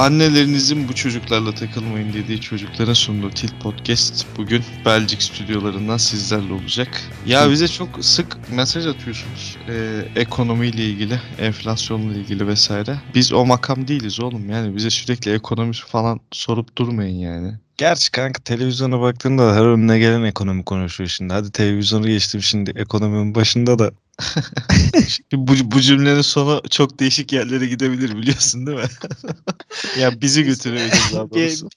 Annelerinizin bu çocuklarla takılmayın dediği çocuklara sunduğu Tilt Podcast bugün Belçik stüdyolarından sizlerle olacak. Ya bize çok sık mesaj atıyorsunuz ee, ekonomiyle ilgili, enflasyonla ilgili vesaire. Biz o makam değiliz oğlum yani bize sürekli ekonomi falan sorup durmayın yani. Gerçi kanka televizyona baktığında her önüne gelen ekonomi konuşuyor şimdi. Hadi televizyonu geçtim şimdi ekonominin başında da bu, bu cümlenin sonu çok değişik yerlere gidebilir biliyorsun değil mi? ya bizi götürebiliriz daha doğrusu.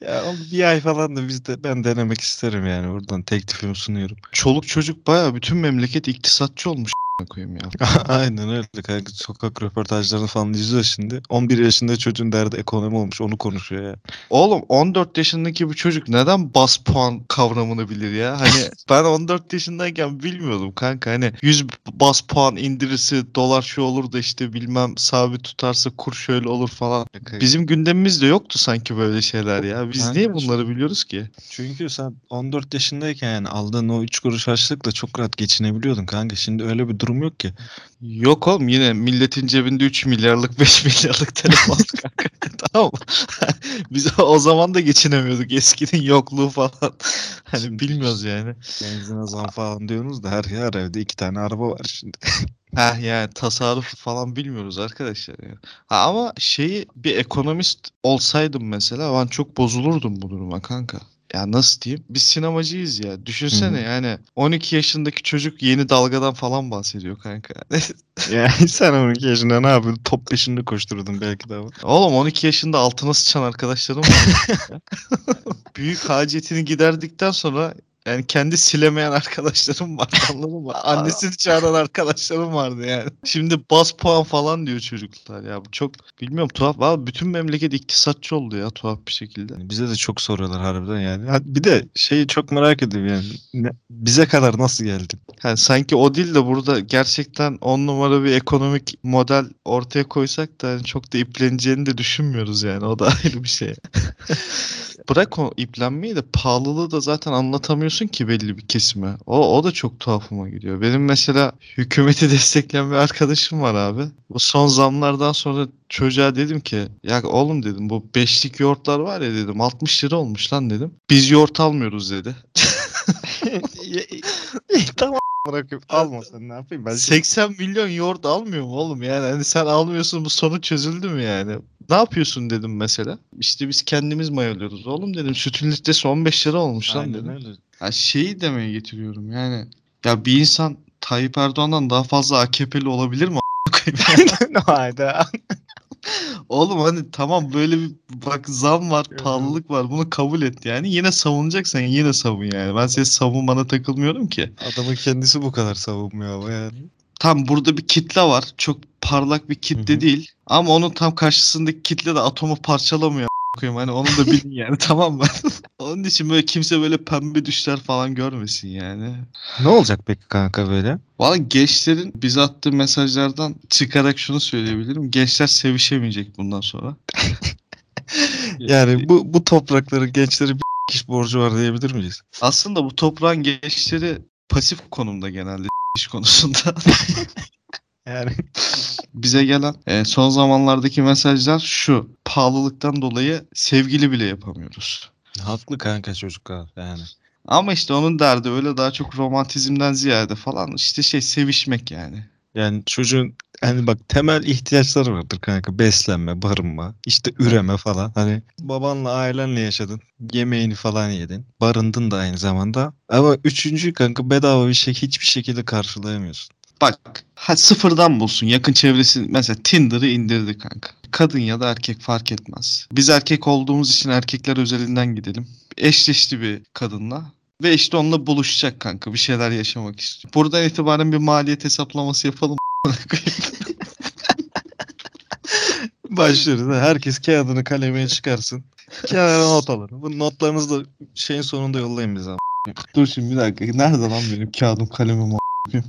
ya bir ay falan da biz de ben denemek isterim yani buradan teklifimi sunuyorum. Çoluk çocuk baya bütün memleket iktisatçı olmuş koyayım ya. Aynen öyle kanka sokak röportajlarını falan izliyor şimdi. 11 yaşında çocuğun derdi ekonomi olmuş onu konuşuyor ya. Oğlum 14 yaşındaki bu çocuk neden bas puan kavramını bilir ya? Hani ben 14 yaşındayken bilmiyordum kanka. Hani 100 bas puan indirirse dolar şu olur da işte bilmem sabit tutarsa kur şöyle olur falan. Bizim gündemimizde yoktu sanki böyle şeyler ya. Biz Kanka, niye bunları biliyoruz ki? Çünkü sen 14 yaşındayken yani aldığın o 3 kuruş harçlıkla çok rahat geçinebiliyordun kanka. Şimdi öyle bir durum yok ki. Yok oğlum yine milletin cebinde 3 milyarlık 5 milyarlık telefon kanka. tamam? Biz o zaman da geçinemiyorduk eskinin yokluğu falan. Hani bilmiyoruz yani. Benzine zam falan diyorsunuz da her, her evde iki tane araba var şimdi. Ha yani tasarruf falan bilmiyoruz arkadaşlar ya. Ha ama şeyi bir ekonomist olsaydım mesela ben çok bozulurdum bu duruma kanka. Ya nasıl diyeyim? Biz sinemacıyız ya. Düşünsene Hı hı. yani 12 yaşındaki çocuk yeni dalgadan falan bahsediyor kanka. Yani sen 12 yaşında ne yapıyordun? Top peşinde koşturdun belki de. Oğlum 12 yaşında altına sıçan arkadaşlarım var. Büyük hacetini giderdikten sonra yani kendi silemeyen arkadaşlarım var anladın mı? Annesini çağıran arkadaşlarım vardı yani. Şimdi bas puan falan diyor çocuklar ya. Bu çok bilmiyorum tuhaf. Valla bütün memleket iktisatçı oldu ya tuhaf bir şekilde. Yani bize de çok soruyorlar harbiden yani. Ha, Bir de şeyi çok merak ediyorum yani. Ne- bize kadar nasıl geldin? Yani sanki o değil de burada gerçekten on numara bir ekonomik model ortaya koysak da yani çok da ipleneceğini de düşünmüyoruz yani. O da ayrı bir şey. Bırak o iplenmeyi de pahalılığı da zaten anlatamıyorsun ki belli bir kesime. O, o da çok tuhafıma gidiyor. Benim mesela hükümeti destekleyen bir arkadaşım var abi. Bu son zamlardan sonra çocuğa dedim ki ya oğlum dedim bu beşlik yoğurtlar var ya dedim 60 lira olmuş lan dedim. Biz yoğurt almıyoruz dedi. tamam bırakıp alma sen ne yapayım ben. 80 milyon yoğurt almıyor mu oğlum yani hani sen almıyorsun bu sonu çözüldü mü yani? Ne yapıyorsun dedim mesela. İşte biz kendimiz mayalıyoruz oğlum dedim sütün litresi 15 lira olmuş lan Aynen dedim. öyle. Ya şeyi demeye getiriyorum yani. Ya bir insan Tayyip Erdoğan'dan daha fazla AKP'li olabilir mi? a**ına koyayım? Hayda. Oğlum hani tamam böyle bir bak zam var, pahalılık var. Bunu kabul et yani. Yine savunacaksan yine savun yani. Ben senin savunmana takılmıyorum ki. Adamın kendisi bu kadar savunmuyor ama yani. Tam burada bir kitle var. Çok parlak bir kitle Hı hı. değil. Ama onun tam karşısındaki kitle de atomu parçalamıyor. Koyayım. Hani onu da bilin yani tamam mı? Onun için böyle kimse böyle pembe düşler falan görmesin yani. Ne olacak peki kanka böyle? Valla gençlerin bize attığı mesajlardan çıkarak şunu söyleyebilirim. Gençler sevişemeyecek bundan sonra. Yani bu bu toprakların gençleri bir iş borcu var diyebilir miyiz? Aslında bu toprağın gençleri pasif konumda genelde iş konusunda. Yani Bize gelen e, son zamanlardaki mesajlar şu. Pahalılıktan dolayı sevgili bile yapamıyoruz. haklı kanka çocuklar yani. Ama işte onun derdi öyle daha çok romantizmden ziyade falan işte şey sevişmek yani. Yani çocuğun hani bak temel ihtiyaçları vardır kanka. Beslenme, barınma, işte üreme falan. Hani babanla ailenle yaşadın. Yemeğini falan yedin. Barındın da aynı zamanda. Ama üçüncü kanka bedava bir şey hiçbir şekilde karşılayamıyorsun. Bak ha sıfırdan bulsun yakın çevresi mesela Tinder'ı indirdi kanka. Kadın ya da erkek fark etmez. Biz erkek olduğumuz için erkekler özelinden gidelim. Eşleşti bir kadınla ve işte onunla buluşacak kanka bir şeyler yaşamak istiyor. Buradan itibaren bir maliyet hesaplaması yapalım. Başlıyoruz. Herkes kağıdını kalemine çıkarsın. Kenara not alın. Bu notlarınızı da şeyin sonunda yollayın bize. Dur şimdi bir dakika nerede lan benim kağıdım kalemim a**ayım?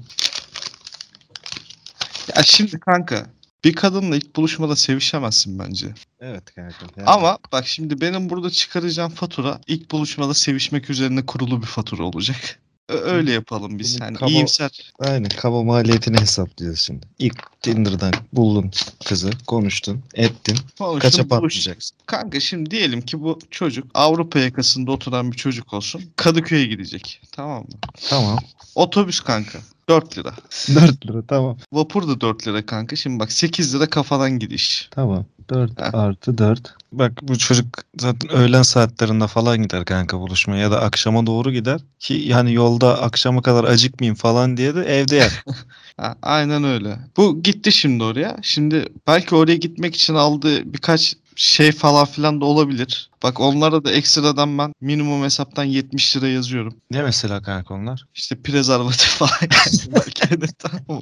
Ya şimdi kanka bir kadınla ilk buluşmada sevişemezsin bence. Evet kanka. Ama bak şimdi benim burada çıkaracağım fatura ilk buluşmada sevişmek üzerine kurulu bir fatura olacak. Öyle yapalım biz. Hani kaba- iyimser. Aynen kaba maliyetini hesaplıyoruz şimdi. İlk Tinder'dan buldun kızı, konuştun, ettin. Konuştum, Kaça patlayacaksın? Kanka şimdi diyelim ki bu çocuk Avrupa yakasında oturan bir çocuk olsun. Kadıköy'e gidecek. Tamam mı? Tamam. Otobüs kanka. 4 lira. 4 lira tamam. Vapur da 4 lira kanka. Şimdi bak 8 lira kafadan gidiş. Tamam. 4 Heh. artı 4. Bak bu çocuk zaten öğlen saatlerinde falan gider kanka buluşmaya ya da akşama doğru gider. Ki yani yolda akşama kadar acıkmayayım falan diye de evde yer. Ha, aynen öyle. Bu gitti şimdi oraya. Şimdi belki oraya gitmek için aldığı birkaç şey falan filan da olabilir. Bak onlara da ekstradan ben minimum hesaptan 70 lira yazıyorum. ne mesela kanka onlar? İşte prezervatif falan yani belki de tamam mı?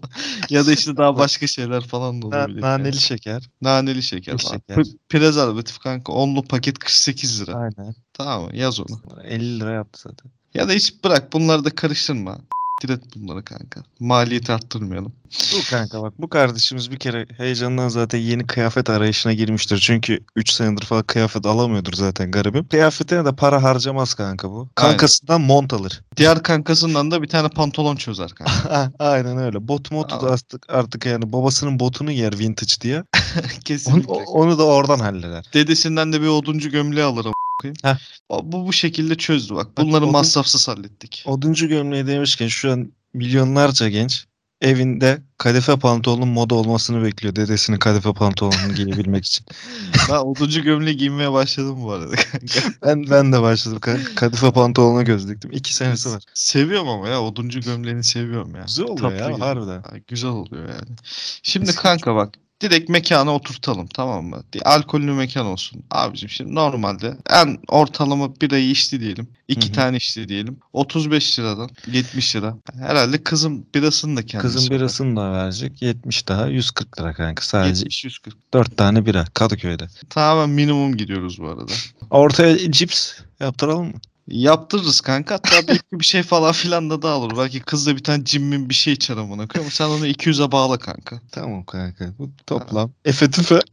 Ya da işte daha başka şeyler falan da Na- olabilir. yani. naneli şeker. Naneli şeker Naneli şeker. Pre- Prezervatif kanka onlu paket 48 lira. Aynen. Tamam? Yaz onu. 50 lira yaptı zaten. Ya da hiç bırak bunları da karıştırma. Direkt bunları kanka. Maliyeti arttırmayalım. Bu kanka bak bu kardeşimiz bir kere heyecandan zaten yeni kıyafet arayışına girmiştir. Çünkü 3 senedir falan kıyafet alamıyordur zaten garibim. Kıyafetine de para harcamaz kanka bu. Kankasından mont alır. Diğer kankasından da bir tane pantolon çözer kanka. Aynen öyle. Bot motu da artık, artık yani babasının botunu yer vintage diye. Onu, Kesinlikle. onu da oradan halleder. Dedesinden de bir oduncu gömleği alır koyayım. Heh. Bu bu şekilde çözdü bak. Bak, Bunları odun- masrafsız hallettik. Oduncu gömleği demişken şu an milyonlarca genç evinde kadife pantolonun moda olmasını bekliyor. Dedesinin kadife pantolonunu giyebilmek için. Ben oduncu gömleği giymeye başladım bu arada kanka. Ben ben de başladım. Ka- Kadife pantolonuna göz diktim. İki senesi var. Seviyorum ama ya oduncu gömleğini seviyorum ya. Güzel oluyor Tatlı ya geliyor. harbiden. Ha, Güzel oluyor yani. Şimdi kanka bak direkt mekana oturtalım tamam mı? Alkollü mekan olsun. Abicim şimdi normalde en ortalama birayı içti diyelim. iki Hı hı. tane içti diyelim. 35 liradan 70 lira. Herhalde kızın birasını da kendisi öder. birasını da verecek. 70 daha 140 lira kanka. Sadece 70 140. 4 tane bira Kadıköy'de. Tamamen minimum gidiyoruz bu arada. Ortaya cips yaptıralım mı? Yaptırırız kanka. Hatta belki bir şey falan filan da daha olur. Belki kız da bir tane cimmin bir şey içer amına koyayım. Sen onu 200'e bağla kanka. Tamam kanka. Bu toplam. Efe tüfe.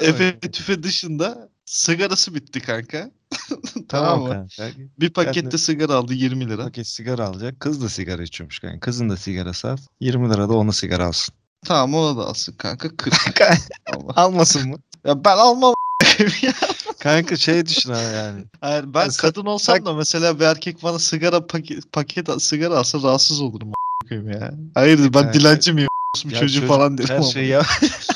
Efe tüfe dışında sigarası bitti kanka. tamam Tamam mı? kanka. Bir pakette Yani- sigara aldı 20 lira. Paket sigara alacak. Kız da sigara içiyormuş kanka. Kızın da sigarası az. 20 lira da ona sigara alsın. Tamam ona da alsın kanka 40. Ama- Almasın mı? ya ben almam ya. Kanka şey düşün ha yani. Hayır, ben Yani kadın olsam sen- da mesela bir erkek bana sigara paket, paket sigara alsa rahatsız olurum ya. Hayır ben Kanka- dilenci miyim? Ya çocuğu çocuk falan derim Her şeyi ya.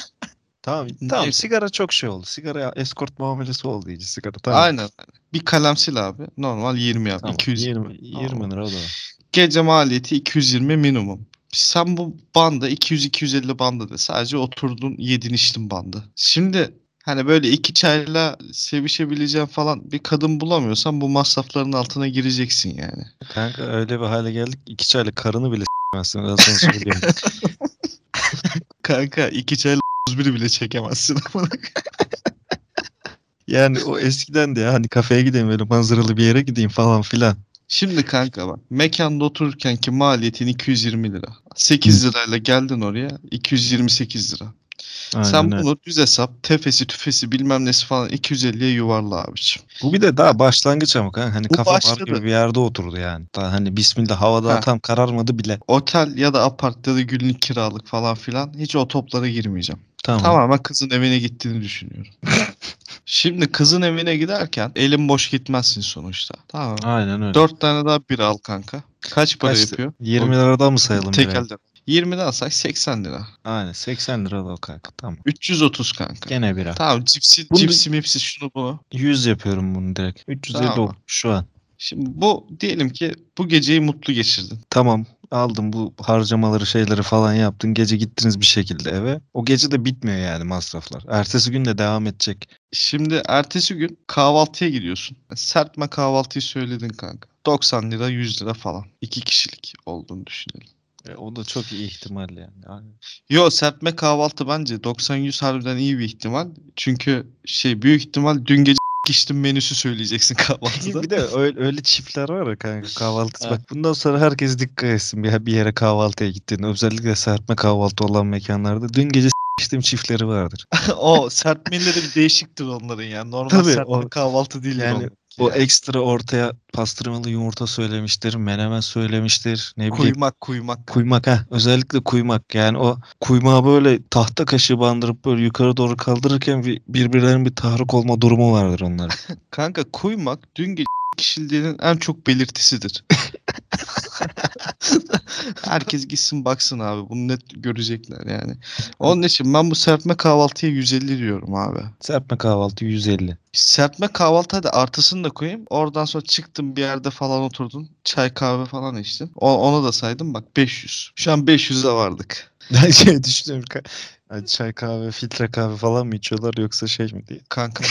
tamam. Tamam sigara çok şey oldu. Sigara eskort muamelesi oldu iyice sigara. Tamam. Aynen. Bir kalem sil abi. Normal 20 yap. Tamam. 220. 20, 20 lira o da. Gece maliyeti 220 minimum. Sen bu banda 200-250 banda de sadece oturdun yedin içtin bandı. Şimdi hani böyle iki çayla sevişebileceğin falan bir kadın bulamıyorsan bu masrafların altına gireceksin yani. Kanka öyle bir hale geldik. iki çayla karını bile s**mezsin. Ben sana söyleyeyim. Kanka iki çayla 31 bile çekemezsin. yani o eskiden de ya hani kafeye gideyim böyle manzaralı bir yere gideyim falan filan. Şimdi kanka bak mekanda otururken ki maliyetin 220 lira. 8 lirayla geldin oraya 228 lira. Aynen Sen bunu düz hesap tefesi tüfesi bilmem nesi falan 250'ye yuvarla abiciğim. Bu bir de daha başlangıç ama kanka. Hani kafa bar başladı. gibi bir yerde oturdu yani. Daha hani bismillah havada Ha. tam kararmadı bile. Otel ya da apart ya da günlük kiralık falan filan hiç o toplara girmeyeceğim. Tamam. Tamamen kızın evine gittiğini düşünüyorum. Şimdi kızın evine giderken elin boş gitmezsin sonuçta. Tamam. Aynen öyle. Dört tane daha bira al kanka. Kaç para Kaç- yapıyor? 20 liradan mı sayalım Tek bire? Elde. 20'den alsak 80 lira. Aynen 80 lira da o kanka. Tamam. 330 kanka. Gene bira. Tamam cipsi, Bunu- cipsi mipsi şunu bunu. 100 yapıyorum bunu direkt. 350 Tamam. şu an. Şimdi bu diyelim ki bu geceyi mutlu geçirdin. Tamam aldım bu harcamaları şeyleri falan yaptın. Gece gittiniz bir şekilde eve. O gece de bitmiyor yani masraflar. Ertesi gün de devam edecek. Şimdi ertesi gün kahvaltıya gidiyorsun. Serpme kahvaltıyı söyledin kanka. 90 lira 100 lira falan. İki kişilik olduğunu düşünelim. E, o da çok iyi ihtimal yani. Yo serpme kahvaltı bence 90-100 harbiden iyi bir ihtimal. Çünkü şey büyük ihtimal dün gece içtim menüsü söyleyeceksin kahvaltıda. bir de öyle, öyle çiftler var ya kanka kahvaltısı. Ha. Bak bundan sonra herkes dikkat etsin bir, bir yere kahvaltıya gittiğinde. Özellikle serpme kahvaltı olan mekanlarda. Dün gece içtiğim çiftleri vardır. o serpmeleri bir değişiktir onların yani. Normal Tabii, serpme o- kahvaltı değil Yani yani. O ya. ekstra ortaya pastırmalı yumurta söylemiştir, menemen söylemiştir. Ne bileyim Kuymak kuymak. kuymak ha özellikle kuymak yani o kuymağı böyle tahta kaşığı bandırıp böyle yukarı doğru kaldırırken bir, birbirlerinin bir tahrik olma durumu vardır onların. Kanka kuymak dün gece kişiliğinin en çok belirtisidir. Herkes gitsin baksın abi. Bunu net görecekler yani. Onun için ben bu serpme kahvaltıya 150 diyorum abi. Serpme kahvaltı 150. Serpme kahvaltı hadi artısını da koyayım. Oradan sonra çıktın bir yerde falan oturdun. Çay kahve falan içtin. O, ona da saydım bak 500. Şu an 500'e vardık. Ben şey düşünüyorum. çay kahve, filtre kahve falan mı içiyorlar yoksa şey mi diye. Kanka.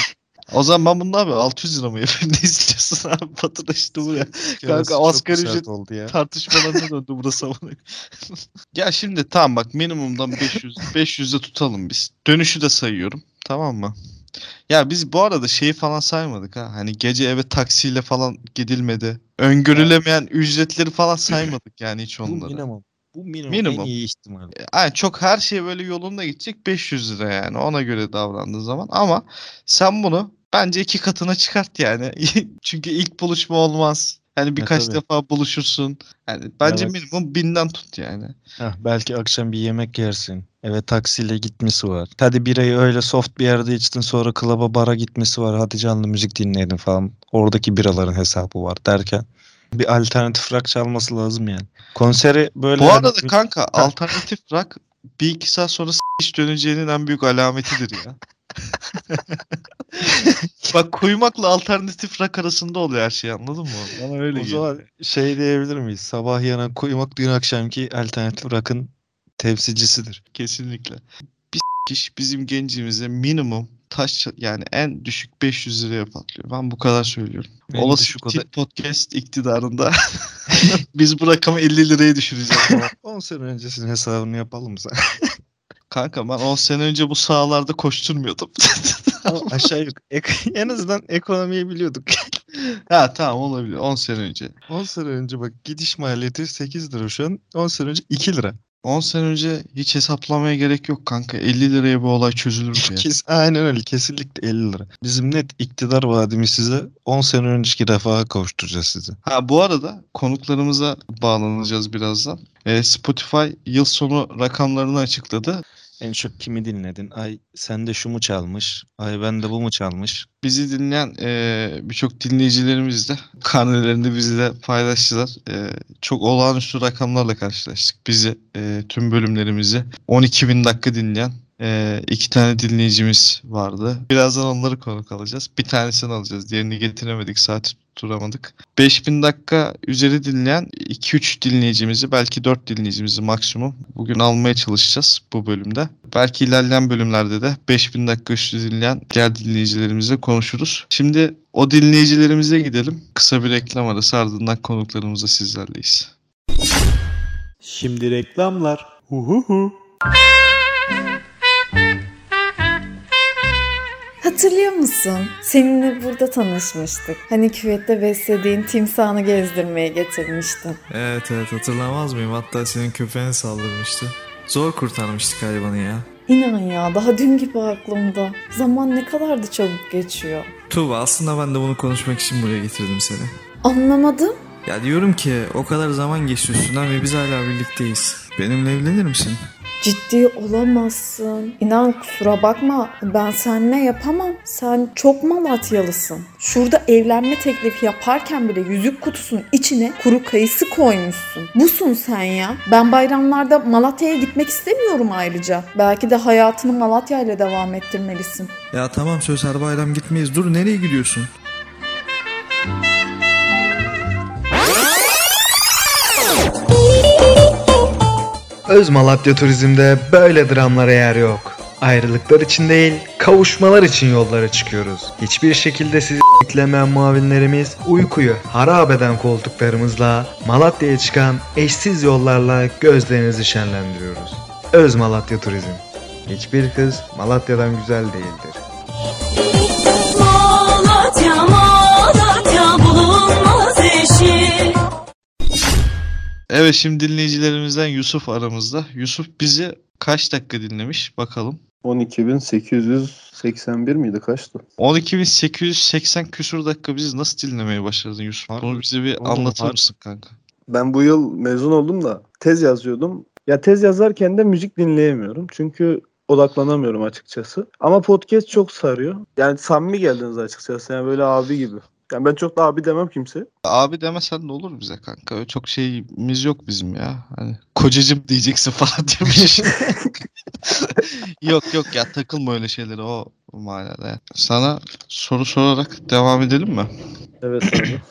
O zaman ben bunu abi 600 lira mı yapayım? Ne istiyorsun abi? Batıda işte bu ya. Kanka asgari ücret oldu ya. tartışmalarına döndü burası koyayım. Ya şimdi tamam bak minimumdan 500 500'de tutalım biz. Dönüşü de sayıyorum. Tamam mı? Ya biz bu arada şeyi falan saymadık ha. Hani gece eve taksiyle falan gidilmedi. Öngörülemeyen ücretleri falan saymadık yani hiç onları. minimum. Bu minimum, Minimum. en iyi ihtimal. Yani çok her şey böyle yolunda gidecek 500 lira yani ona göre davrandığı zaman ama sen bunu bence iki katına çıkart yani. Çünkü ilk buluşma olmaz. Yani birkaç tabii. defa buluşursun. Yani bence Evet. minimum binden tut yani. Heh, belki akşam bir yemek yersin. Eve taksiyle gitmesi var. Hadi birayı öyle soft bir yerde içtin sonra klaba bara gitmesi var. Hadi canlı müzik dinledin falan. Oradaki biraların hesabı var derken. Bir alternatif rock çalması lazım yani. Konseri böyle Bu hani arada bir- kanka alternatif rock bir iki saat sonra s*** döneceğinin en büyük alametidir ya. Bak kuymakla alternatif rock arasında oluyor her şey anladın mı? Bana öyle o geliyor. zaman şey diyebilir miyiz? Sabah yanan kuymak dün akşamki alternatif rock'ın temsilcisidir. Kesinlikle. Bir kişi bizim gencimize minimum taş yani en düşük 500 liraya patlıyor. Ben bu kadar söylüyorum. En Olası düşük bir o da- tip podcast iktidarında biz bu rakamı 50 liraya düşüreceğiz. falan. 10 sene öncesinin hesabını yapalım sen. Kanka ben 10 sene önce bu sahalarda koşturmuyordum. Aşağı yukarı ek- en azından ekonomiyi biliyorduk. ha tamam olabilir 10 sene önce. 10 sene önce bak gidiş maliyeti 8 lira şu an. 10 sene önce 2 lira. 10 sene önce hiç hesaplamaya gerek yok kanka. 50 liraya bu olay çözülür ya. Kes, aynen öyle kesinlikle 50 lira. Bizim net iktidar vaadimiz size 10 sene önceki refaha kavuşturacağız sizi. Ha bu arada konuklarımıza bağlanacağız birazdan. Ee, Spotify yıl sonu rakamlarını açıkladı. En çok kimi dinledin? Ay sen de şu mu çalmış? Ay ben de bu mu çalmış? Bizi dinleyen e, birçok dinleyicilerimiz de karnelerini bizle paylaştılar. E, çok olağanüstü rakamlarla karşılaştık. Bizi e, tüm bölümlerimizi 12 bin dakika dinleyen e, iki tane dinleyicimiz vardı. Birazdan onları konuk alacağız. Bir tanesini alacağız. Diğerini getiremedik. Saati tutturamadık. 5000 dakika üzeri dinleyen 2-3 dinleyicimizi belki 4 dinleyicimizi maksimum bugün almaya çalışacağız bu bölümde. Belki ilerleyen bölümlerde de 5000 dakika üstü dinleyen diğer dinleyicilerimizle konuşuruz. Şimdi o dinleyicilerimize gidelim. Kısa bir reklam arası ardından konuklarımızla sizlerleyiz. Şimdi reklamlar. Huhuhu. Hatırlıyor musun? Seninle burada tanışmıştık. Hani küvette beslediğin timsahını gezdirmeye getirmiştin. Evet evet hatırlamaz mıyım? Hatta senin köpeğine saldırmıştı. Zor kurtarmıştık hayvanı ya. İnan ya daha dün gibi aklımda. Zaman ne kadar da çabuk geçiyor. Tuğba aslında ben de bunu konuşmak için buraya getirdim seni. Anlamadım. Ya diyorum ki o kadar zaman geçti üstünden ve biz hala birlikteyiz. Benimle evlenir misin? Ciddi olamazsın. İnan kusura bakma ben seninle yapamam. Sen çok Malatyalısın. Şurada evlenme teklifi yaparken bile yüzük kutusunun içine kuru kayısı koymuşsun. Busun sen ya. Ben bayramlarda Malatya'ya gitmek istemiyorum ayrıca. Belki de hayatını Malatya ile devam ettirmelisin. Ya tamam söz her bayram gitmeyiz. Dur nereye gidiyorsun? Öz Malatya Turizm'de böyle dramlara yer yok. Ayrılıklar için değil, kavuşmalar için yollara çıkıyoruz. Hiçbir şekilde sizi beklemeyen muavinlerimiz uykuyu harap eden koltuklarımızla Malatya'ya çıkan eşsiz yollarla gözlerinizi şenlendiriyoruz. Öz Malatya Turizm. Hiçbir kız Malatya'dan güzel değildir. Evet şimdi dinleyicilerimizden Yusuf aramızda. Yusuf bizi kaç dakika dinlemiş bakalım. 12.881 miydi kaçtı? 12.880 küsur dakika biz nasıl dinlemeye başladın Yusuf? Bunu bize bir Oğlum, anlatır har- mısın kanka? Ben bu yıl mezun oldum da tez yazıyordum. Ya tez yazarken de müzik dinleyemiyorum. Çünkü odaklanamıyorum açıkçası. Ama podcast çok sarıyor. Yani samimi geldiniz açıkçası. Yani böyle abi gibi. Yani ben çok da abi demem kimse. Abi demesen de olur bize kanka. Öyle çok şeyimiz yok bizim ya. Hani kocacım diyeceksin falan demiş. yok yok ya takılma öyle şeylere o manada. Sana soru sorarak devam edelim mi? Evet abi.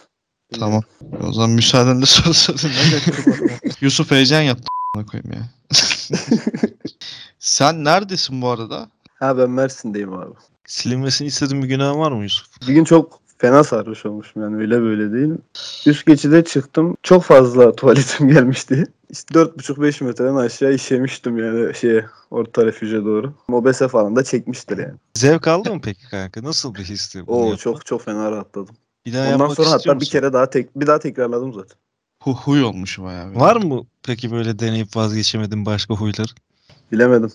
Tamam. O zaman müsaadenle soru. Ne bekliyorum? Yusuf heyecan yaptı koyayım ya. Sen neredesin bu arada? Ha ben Mersin'deyim abi. Silinmesini istediğin bir günah var mı Yusuf? Bir gün çok fena sarhoş olmuşum yani öyle böyle değil. Üst geçide çıktım. Çok fazla tuvaletim gelmişti. İşte 4,5-5 metreden aşağı işemiştim yani şeye orta refüje doğru. Mobese falan da çekmiştir yani. Zevk aldın mı peki kanka? Nasıl bir histi? Oo çok çok fena rahatladım. Bir daha Ondan sonra hatta bir musun? kere daha tek bir daha tekrarladım zaten. Hu huy olmuşum bayağı. Var mı peki böyle deneyip vazgeçemediğin başka huylar? Bilemedim.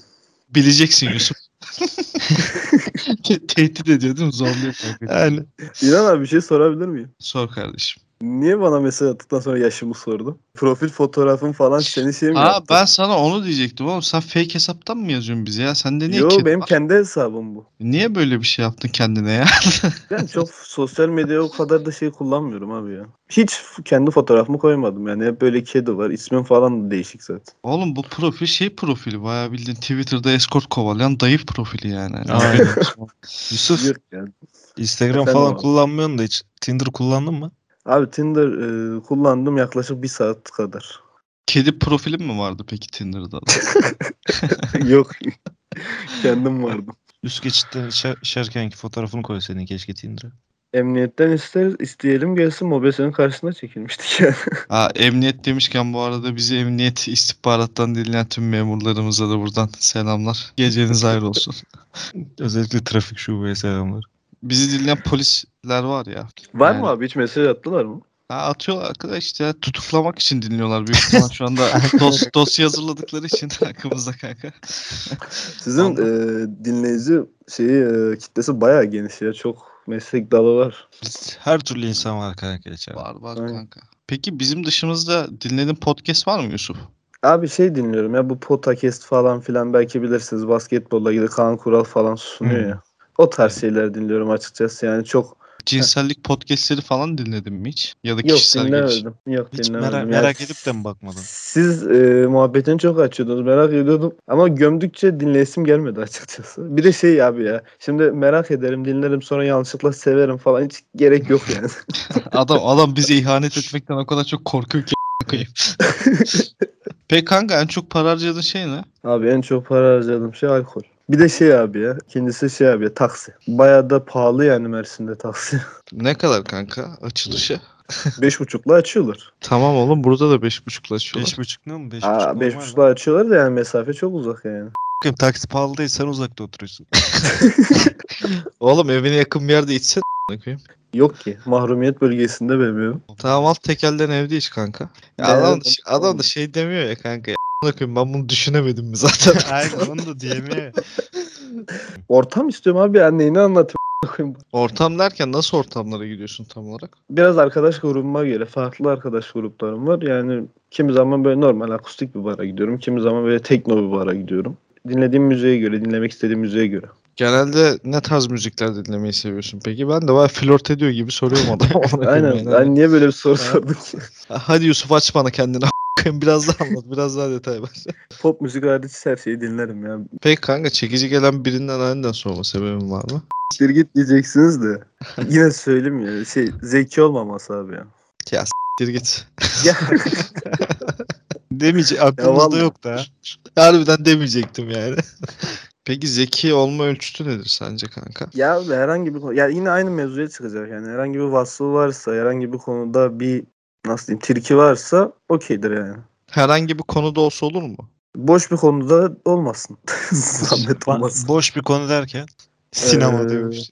Bileceksin Yusuf. Tehdit ediyor değil mi? Zorluyor kanka. Yani. İnan abi bir şey sorabilir miyim? Sor kardeşim. Niye bana mesaj attıktan sonra yaşımı sordu? Profil fotoğrafım falan seni şey mi Ha yaptı? ben sana onu diyecektim oğlum. Sen fake hesaptan mı yazıyorsun bize ya? Sende niye Yo kedi benim var? kendi hesabım bu. Niye böyle bir şey yaptın kendine ya? Ben çok sosyal medya o kadar da şey kullanmıyorum abi ya. Hiç kendi fotoğrafımı koymadım yani. Hep böyle kedi var. İsmim falan da değişik zaten. Oğlum bu profil şey profili bayağı bildiğin Twitter'da escort kovalayan dayı profili yani. Aynen. Yusuf Yok yani. Instagram Efendim falan abi? kullanmıyorsun da hiç Tinder kullandın mı? Abi Tinder e, kullandım yaklaşık bir saat kadar. Kedi profilin mi vardı peki Tinder'da? Yok. Kendim vardım. Üst geçitten işer, işerkenki fotoğrafını koysaydın keşke Tinder'a. Emniyetten ister, isteyelim gelsin mobesenin karşısına çekilmiştik yani. Ha, emniyet demişken bu arada bizi emniyet istihbarattan dinleyen tüm memurlarımıza da buradan selamlar. Geceniz hayır olsun. Özellikle trafik şubeye selamlar. Bizi dinleyen polisler var ya. Var Yani- mı abi hiç mesaj attılar mı? Ha, atıyorlar arkadaş ya tutuklamak için dinliyorlar büyük ihtimal şu anda dos, dosya hazırladıkları için hakkımızda kanka. Sizin Anladım. e, dinleyici şeyi e, kitlesi bayağı geniş ya. Çok meslek dalı var. Biz, her türlü insan var kanka içeride. Var var Aynen. kanka. Peki bizim dışımızda dinlediğin podcast var mı Yusuf? Abi şey dinliyorum ya bu podcast falan filan belki bilirsiniz basketbolla ilgili Kaan Kural falan sunuyor Hı. ya. O tarz şeyler dinliyorum açıkçası yani çok Cinsellik podcastleri falan dinledin mi hiç? Ya da yok kişisel dinlemedim. Yok Hiç dinlemedim. merak, Yani merak edip de mi bakmadın? Siz e, muhabbetini çok açıyordunuz merak ediyordum ama gömdükçe dinleyesim gelmedi açıkçası. Bir de şey abi ya şimdi merak ederim dinlerim sonra yanlışlıkla severim falan hiç gerek yok yani. Adam adam bize ihanet etmekten o kadar çok korkuyor ki koyayım. Peki kanka en çok para harcadığın şey ne? Abi en çok para harcadığım şey alkol. Bir de şey abi ya. ikincisi şey abi ya taksi. Bayağı da pahalı yani Mersin'de taksi. Ne kadar kanka açılışı? Beş buçukla açıyorlar. Tamam oğlum burada da beş buçukla açıyorlar. Beş buçuk ne mi? Beş Aa, buçuk beş buçukla açıyorlar da yani mesafe çok uzak yani. Bakayım taksi pahalı değil sen uzakta oturuyorsun. Oğlum evine yakın bir yerde içsen a**ına koyayım. Yok ki. Mahrumiyet bölgesinde benim evim. Tamam al tekelden evde iç kanka. Ya adam, da, evet, adam da şey demiyor ya kanka. Ya, koyayım ben bunu düşünemedim mi zaten? Aynen onu da diyemiyor. Ortam istiyorum abi ya neyini anlatayım. Ortam derken nasıl ortamlara gidiyorsun tam olarak? Biraz arkadaş grubuma göre farklı arkadaş gruplarım var. Yani kimi zaman böyle normal akustik bir bara gidiyorum. Kimi zaman böyle tekno bir bara gidiyorum. Dinlediğim müziğe göre, dinlemek istediğim müziğe göre. Genelde ne tarz müzikler dinlemeyi seviyorsun peki? Ben de var flört ediyor gibi soruyorum adama. Aynen. Yani. Ben niye böyle bir soru sordun ki? Hadi Yusuf aç bana kendini. biraz daha anlat. Biraz daha detay ver. Pop müzik hariç her şeyi dinlerim ya. Peki kanka çekici gelen birinden aniden sorma sebebin var mı? Bir git diyeceksiniz de. Yine söyleyeyim ya. Şey zeki olmaması abi ya. Ya s**tir git. Ya, Demeyecek aklımızda yok da. Harbiden demeyecektim yani. Peki zeki olma ölçütü nedir sence kanka? ya herhangi bir konu. Ya yine aynı mevzuya çıkacak yani. Herhangi bir vasfı varsa, herhangi bir konuda bir nasıl diyeyim tirki varsa okeydir yani. Herhangi bir konuda olsa olur mu? Boş bir konuda olmasın. Zahmet olmasın. boş bir konu derken sinema Ee, diyormuş.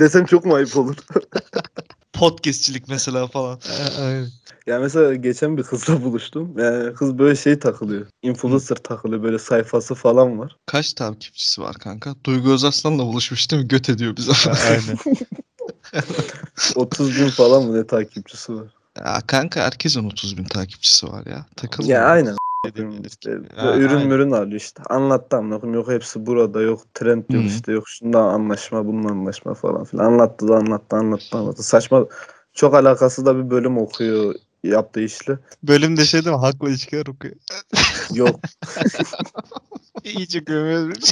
Desem çok mu ayıp olur? Podcastçilik mesela falan. Aynen. Ya mesela geçen bir kızla buluştum. Yani kız böyle şey takılıyor. Influencer takılıyor. Böyle sayfası falan var. Kaç takipçisi var kanka? Duygu Özaslan'la buluşmuş değil mi? Göt ediyor bize. Aynen. 30 bin falan mı ne takipçisi var. ya kanka herkesin 30 bin takipçisi var ya. Takılma. Ya aynen. Dediğim gibi. Ürün aynen. mürün alıyor işte. Anlattı amına Yok hepsi burada yok. Trend yok Hı. işte. Yok şundan anlaşma bununla anlaşma falan filan. Anlattı da anlattı anlattı anlattı. Saçma çok alakasız da bir bölüm okuyor yaptığı işle. Bölümde şey değil mi? Haklı ilişkiler okuyor. Yok İyice gömüyoruz.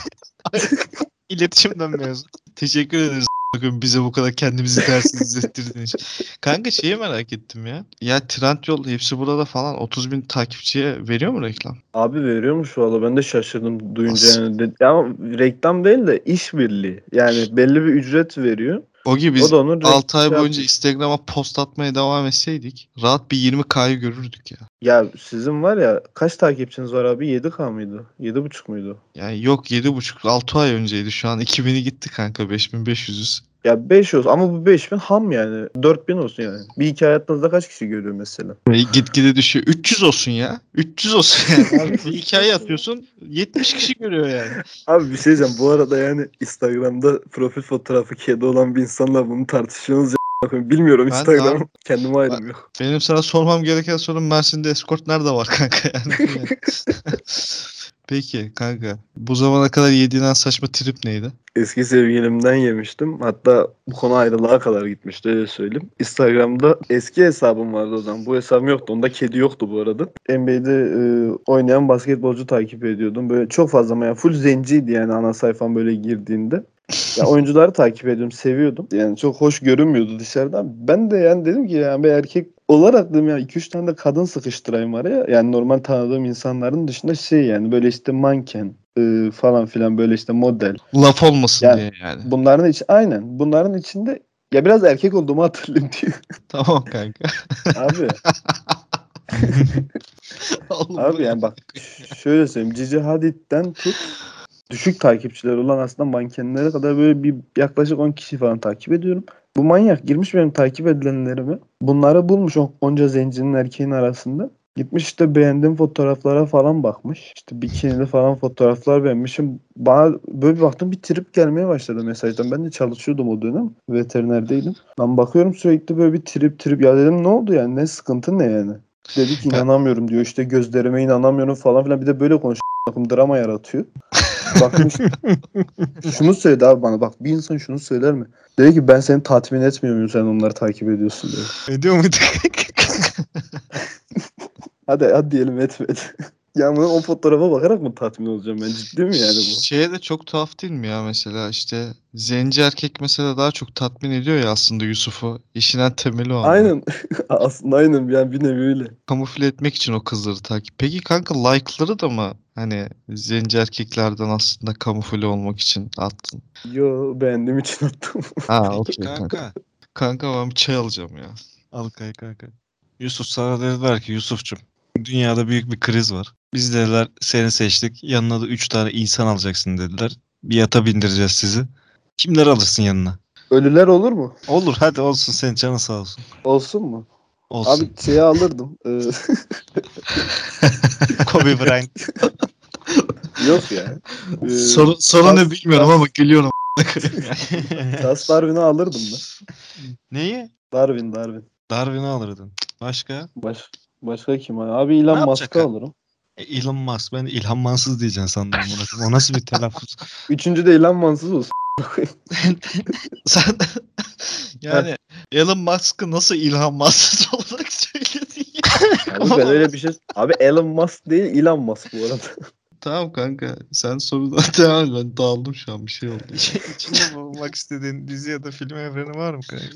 İletişimden mezun. Teşekkür ederiz bakın bize bu kadar kendimizi dersiz izlettirdiğin için. Kanka şeyi merak ettim ya. Ya Trendyol hepsi burada falan 30 bin takipçiye veriyor mu reklam? Abi veriyormuş valla ben de şaşırdım duyunca Nasıl? yani. De- Ama reklam değil de işbirliği. Yani belli bir ücret veriyor. O gibi o biz da onun 6 ay boyunca yapıyor. Instagram'a post atmaya devam etseydik rahat bir 20K'yı görürdük ya. Ya sizin var ya kaç takipçiniz var abi? 7K mıydı? 7.5 muydu? Yani yok 7,5 6 ay önceydi şu an 2000'i gitti kanka 5500'üz. Ya 5 olsun ama bu 5000 ham yani. 4000 olsun yani. Bir iki hayatınızda kaç kişi görüyor mesela? Ve gitgide düşüyor. 300 olsun ya. 300 olsun yani. Abi, bir hikaye atıyorsun 70 kişi görüyor yani. Abi bir şey diyeceğim. Bu arada yani Instagram'da profil fotoğrafı kedi olan bir insanla bunu tartışıyorsunuz. Bilmiyorum Ben Instagram. abi- Kendime ayrım yok. Benim sana sormam gereken soru Mersin'de escort nerede var kanka yani? Peki kanka bu zamana kadar yediğin en saçma trip neydi? Eski sevgilimden yemiştim. Hatta bu konu ayrılığa kadar gitmişti öyle söyleyeyim. Instagram'da eski hesabım vardı o zaman. Bu hesabım yoktu. Onda kedi yoktu bu arada. NBA'de e, oynayan basketbolcu takip ediyordum. Böyle çok fazla ama full zenciydi yani ana sayfam böyle girdiğinde. Ya oyuncuları takip ediyorum, seviyordum. Yani çok hoş görünmüyordu dışarıdan. Ben de yani dedim ki yani bir erkek olarak dedim ya 2-3 tane de kadın sıkıştırayım araya. Yani normal tanıdığım insanların dışında şey yani böyle işte manken e, falan filan böyle işte model. Laf olmasın Yani- diye yani. Bunların iç aynen. Bunların içinde ya biraz erkek olduğumu hatırlayayım diyor. Tamam kanka. Abi abi yani bak şöyle söyleyeyim. Cici Hadid'den tut düşük takipçileri olan aslında mankenlere kadar böyle bir yaklaşık 10 kişi falan takip ediyorum. Bu manyak girmiş benim takip edilenlerimi. Bunları bulmuş on- onca zencinin erkeğin arasında. Gitmiş işte beğendiğim fotoğraflara falan bakmış. İşte bikinili falan fotoğraflar beğenmişim. Bana böyle bir baktım bir trip gelmeye başladı mesajdan. Ben de çalışıyordum o dönem. Veterinerdeydim. Ben bakıyorum sürekli böyle bir trip trip. Ya dedim ne oldu yani ne sıkıntı ne yani? Dedi ki inanamıyorum diyor işte gözlerime inanamıyorum falan filan. Bir de böyle konuşuyor. Bakın drama yaratıyor. İşte- şunu söyledi abi bana bak bir insan şunu söyler mi? Dedi ki ben seni tatmin etmiyor muyum sen onları takip ediyorsun diyor. Ediyor muydu? Hadi hadi diyelim etmedi. Ya bunu o fotoğrafa bakarak mı tatmin olacağım ben ciddi mi yani bu? Şeye de çok tuhaf değil mi ya mesela işte zenci erkek mesela daha çok tatmin ediyor ya aslında Yusuf'u. İşin en temeli o. ama. Aynen. Aslında aynen yani bir nevi öyle. Kamufle etmek için o kızları takip. Peki kanka like'ları da mı hani zenci erkeklerden aslında kamufle olmak için attın? Yo beğendiğim için attım. Ha Peki okey kanka. kanka. Kanka ben bir çay alacağım ya. Al kay kanka. Yusuf sana dediler ki Yusuf'cum dünyada büyük bir kriz var. Biz dediler seni seçtik. Yanına da 3 tane insan alacaksın dediler. Bir yata bindireceğiz sizi. Kimleri alırsın yanına? Ölüler olur mu? Olur hadi olsun senin canın sağ olsun. Olsun mu? Olsun. Abi şeyi alırdım. Ee, Kobe Bryant. yok ya. Ee, Soru, soru ne bilmiyorum ama gülüyorum. Charles Darwin'i alırdım ben. Neyi? Darwin Darwin. Darwin'i alırdın. Başka? Baş, başka kim? abi? Abi Elon Musk'ı alırım. E, Elon Musk. Ben İlhan Mansız diyeceksin sandım. Ona. O nasıl bir telaffuz? Üçüncü de Elon Musk'ız olsun. Sen yani Elon Musk'ı nasıl ilham mahsus olarak söyledin ya? Abi ben öyle bir şey... Abi Elon Musk değil Elon Musk bu arada. Tamam kanka sen sorudan devam et. Ben dağıldım şu an bir şey oldu. İçinde bulunmak istediğin dizi ya da film evreni var mı kanka?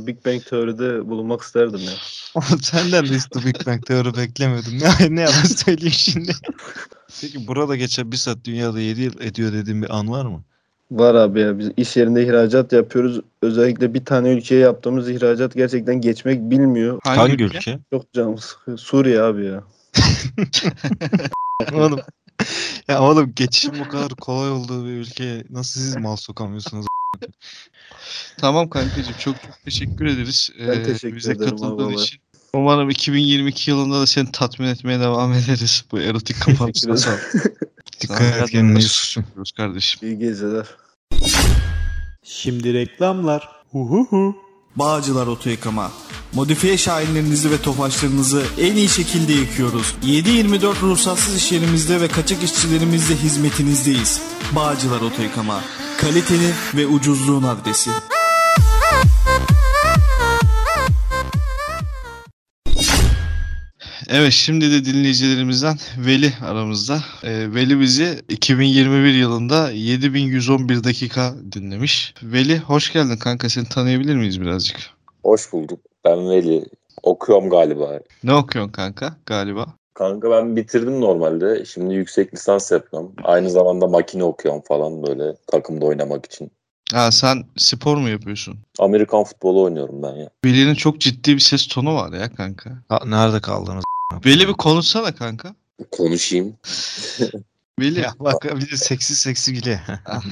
Big Bang Teori'de bulunmak isterdim ya. Oğlum senden de hiç The Big Bang Theory beklemiyordum. Ne, ne yalan söyleyeyim şimdi. Peki burada geçen bir saat dünyada 7 yıl ediyor dediğin bir an var mı? Var abi ya biz iş yerinde ihracat yapıyoruz. Özellikle bir tane ülkeye yaptığımız ihracat gerçekten geçmek bilmiyor. Hangi, ülke? Çok canım sıkıyor. Suriye abi ya. oğlum. Ya oğlum geçişin bu kadar kolay olduğu bir ülkeye nasıl siz mal sokamıyorsunuz? Tamam kankacığım çok çok teşekkür ederiz. Ben ee, teşekkür bize ederim katıldığın abi. için. Umarım 2022 yılında da seni tatmin etmeye devam ederiz. Bu erotik kapanışına sağ ol. Dikkat et kendine Yusuf'cum. Kardeşim. İyi geceler. Şimdi reklamlar. Huhuhu. Bağcılar Oto Yıkama. Modifiye şahinlerinizi ve tofaşlarınızı en iyi şekilde yıkıyoruz. 7-24 ruhsatsız iş yerimizde ve kaçak işçilerimizle hizmetinizdeyiz. Bağcılar Oto Yıkama. Kalitenin ve ucuzluğun adresi. Evet şimdi de dinleyicilerimizden Veli aramızda. Ee, Veli bizi 2021 yılında 7111 dakika dinlemiş. Veli hoş geldin kanka seni tanıyabilir miyiz birazcık? Hoş bulduk. Ben Veli. Okuyorum galiba. Ne okuyorsun kanka galiba? Kanka ben bitirdim normalde. Şimdi yüksek lisans yapıyorum. Aynı zamanda makine okuyorum falan böyle takımda oynamak için. Ha sen spor mu yapıyorsun? Amerikan futbolu oynuyorum ben ya. Veli'nin çok ciddi bir ses tonu var ya kanka. Ha, nerede kaldınız? Veli bir konuşsana kanka. Konuşayım. Veli Ya bak bir de seksi seksi gülüyor.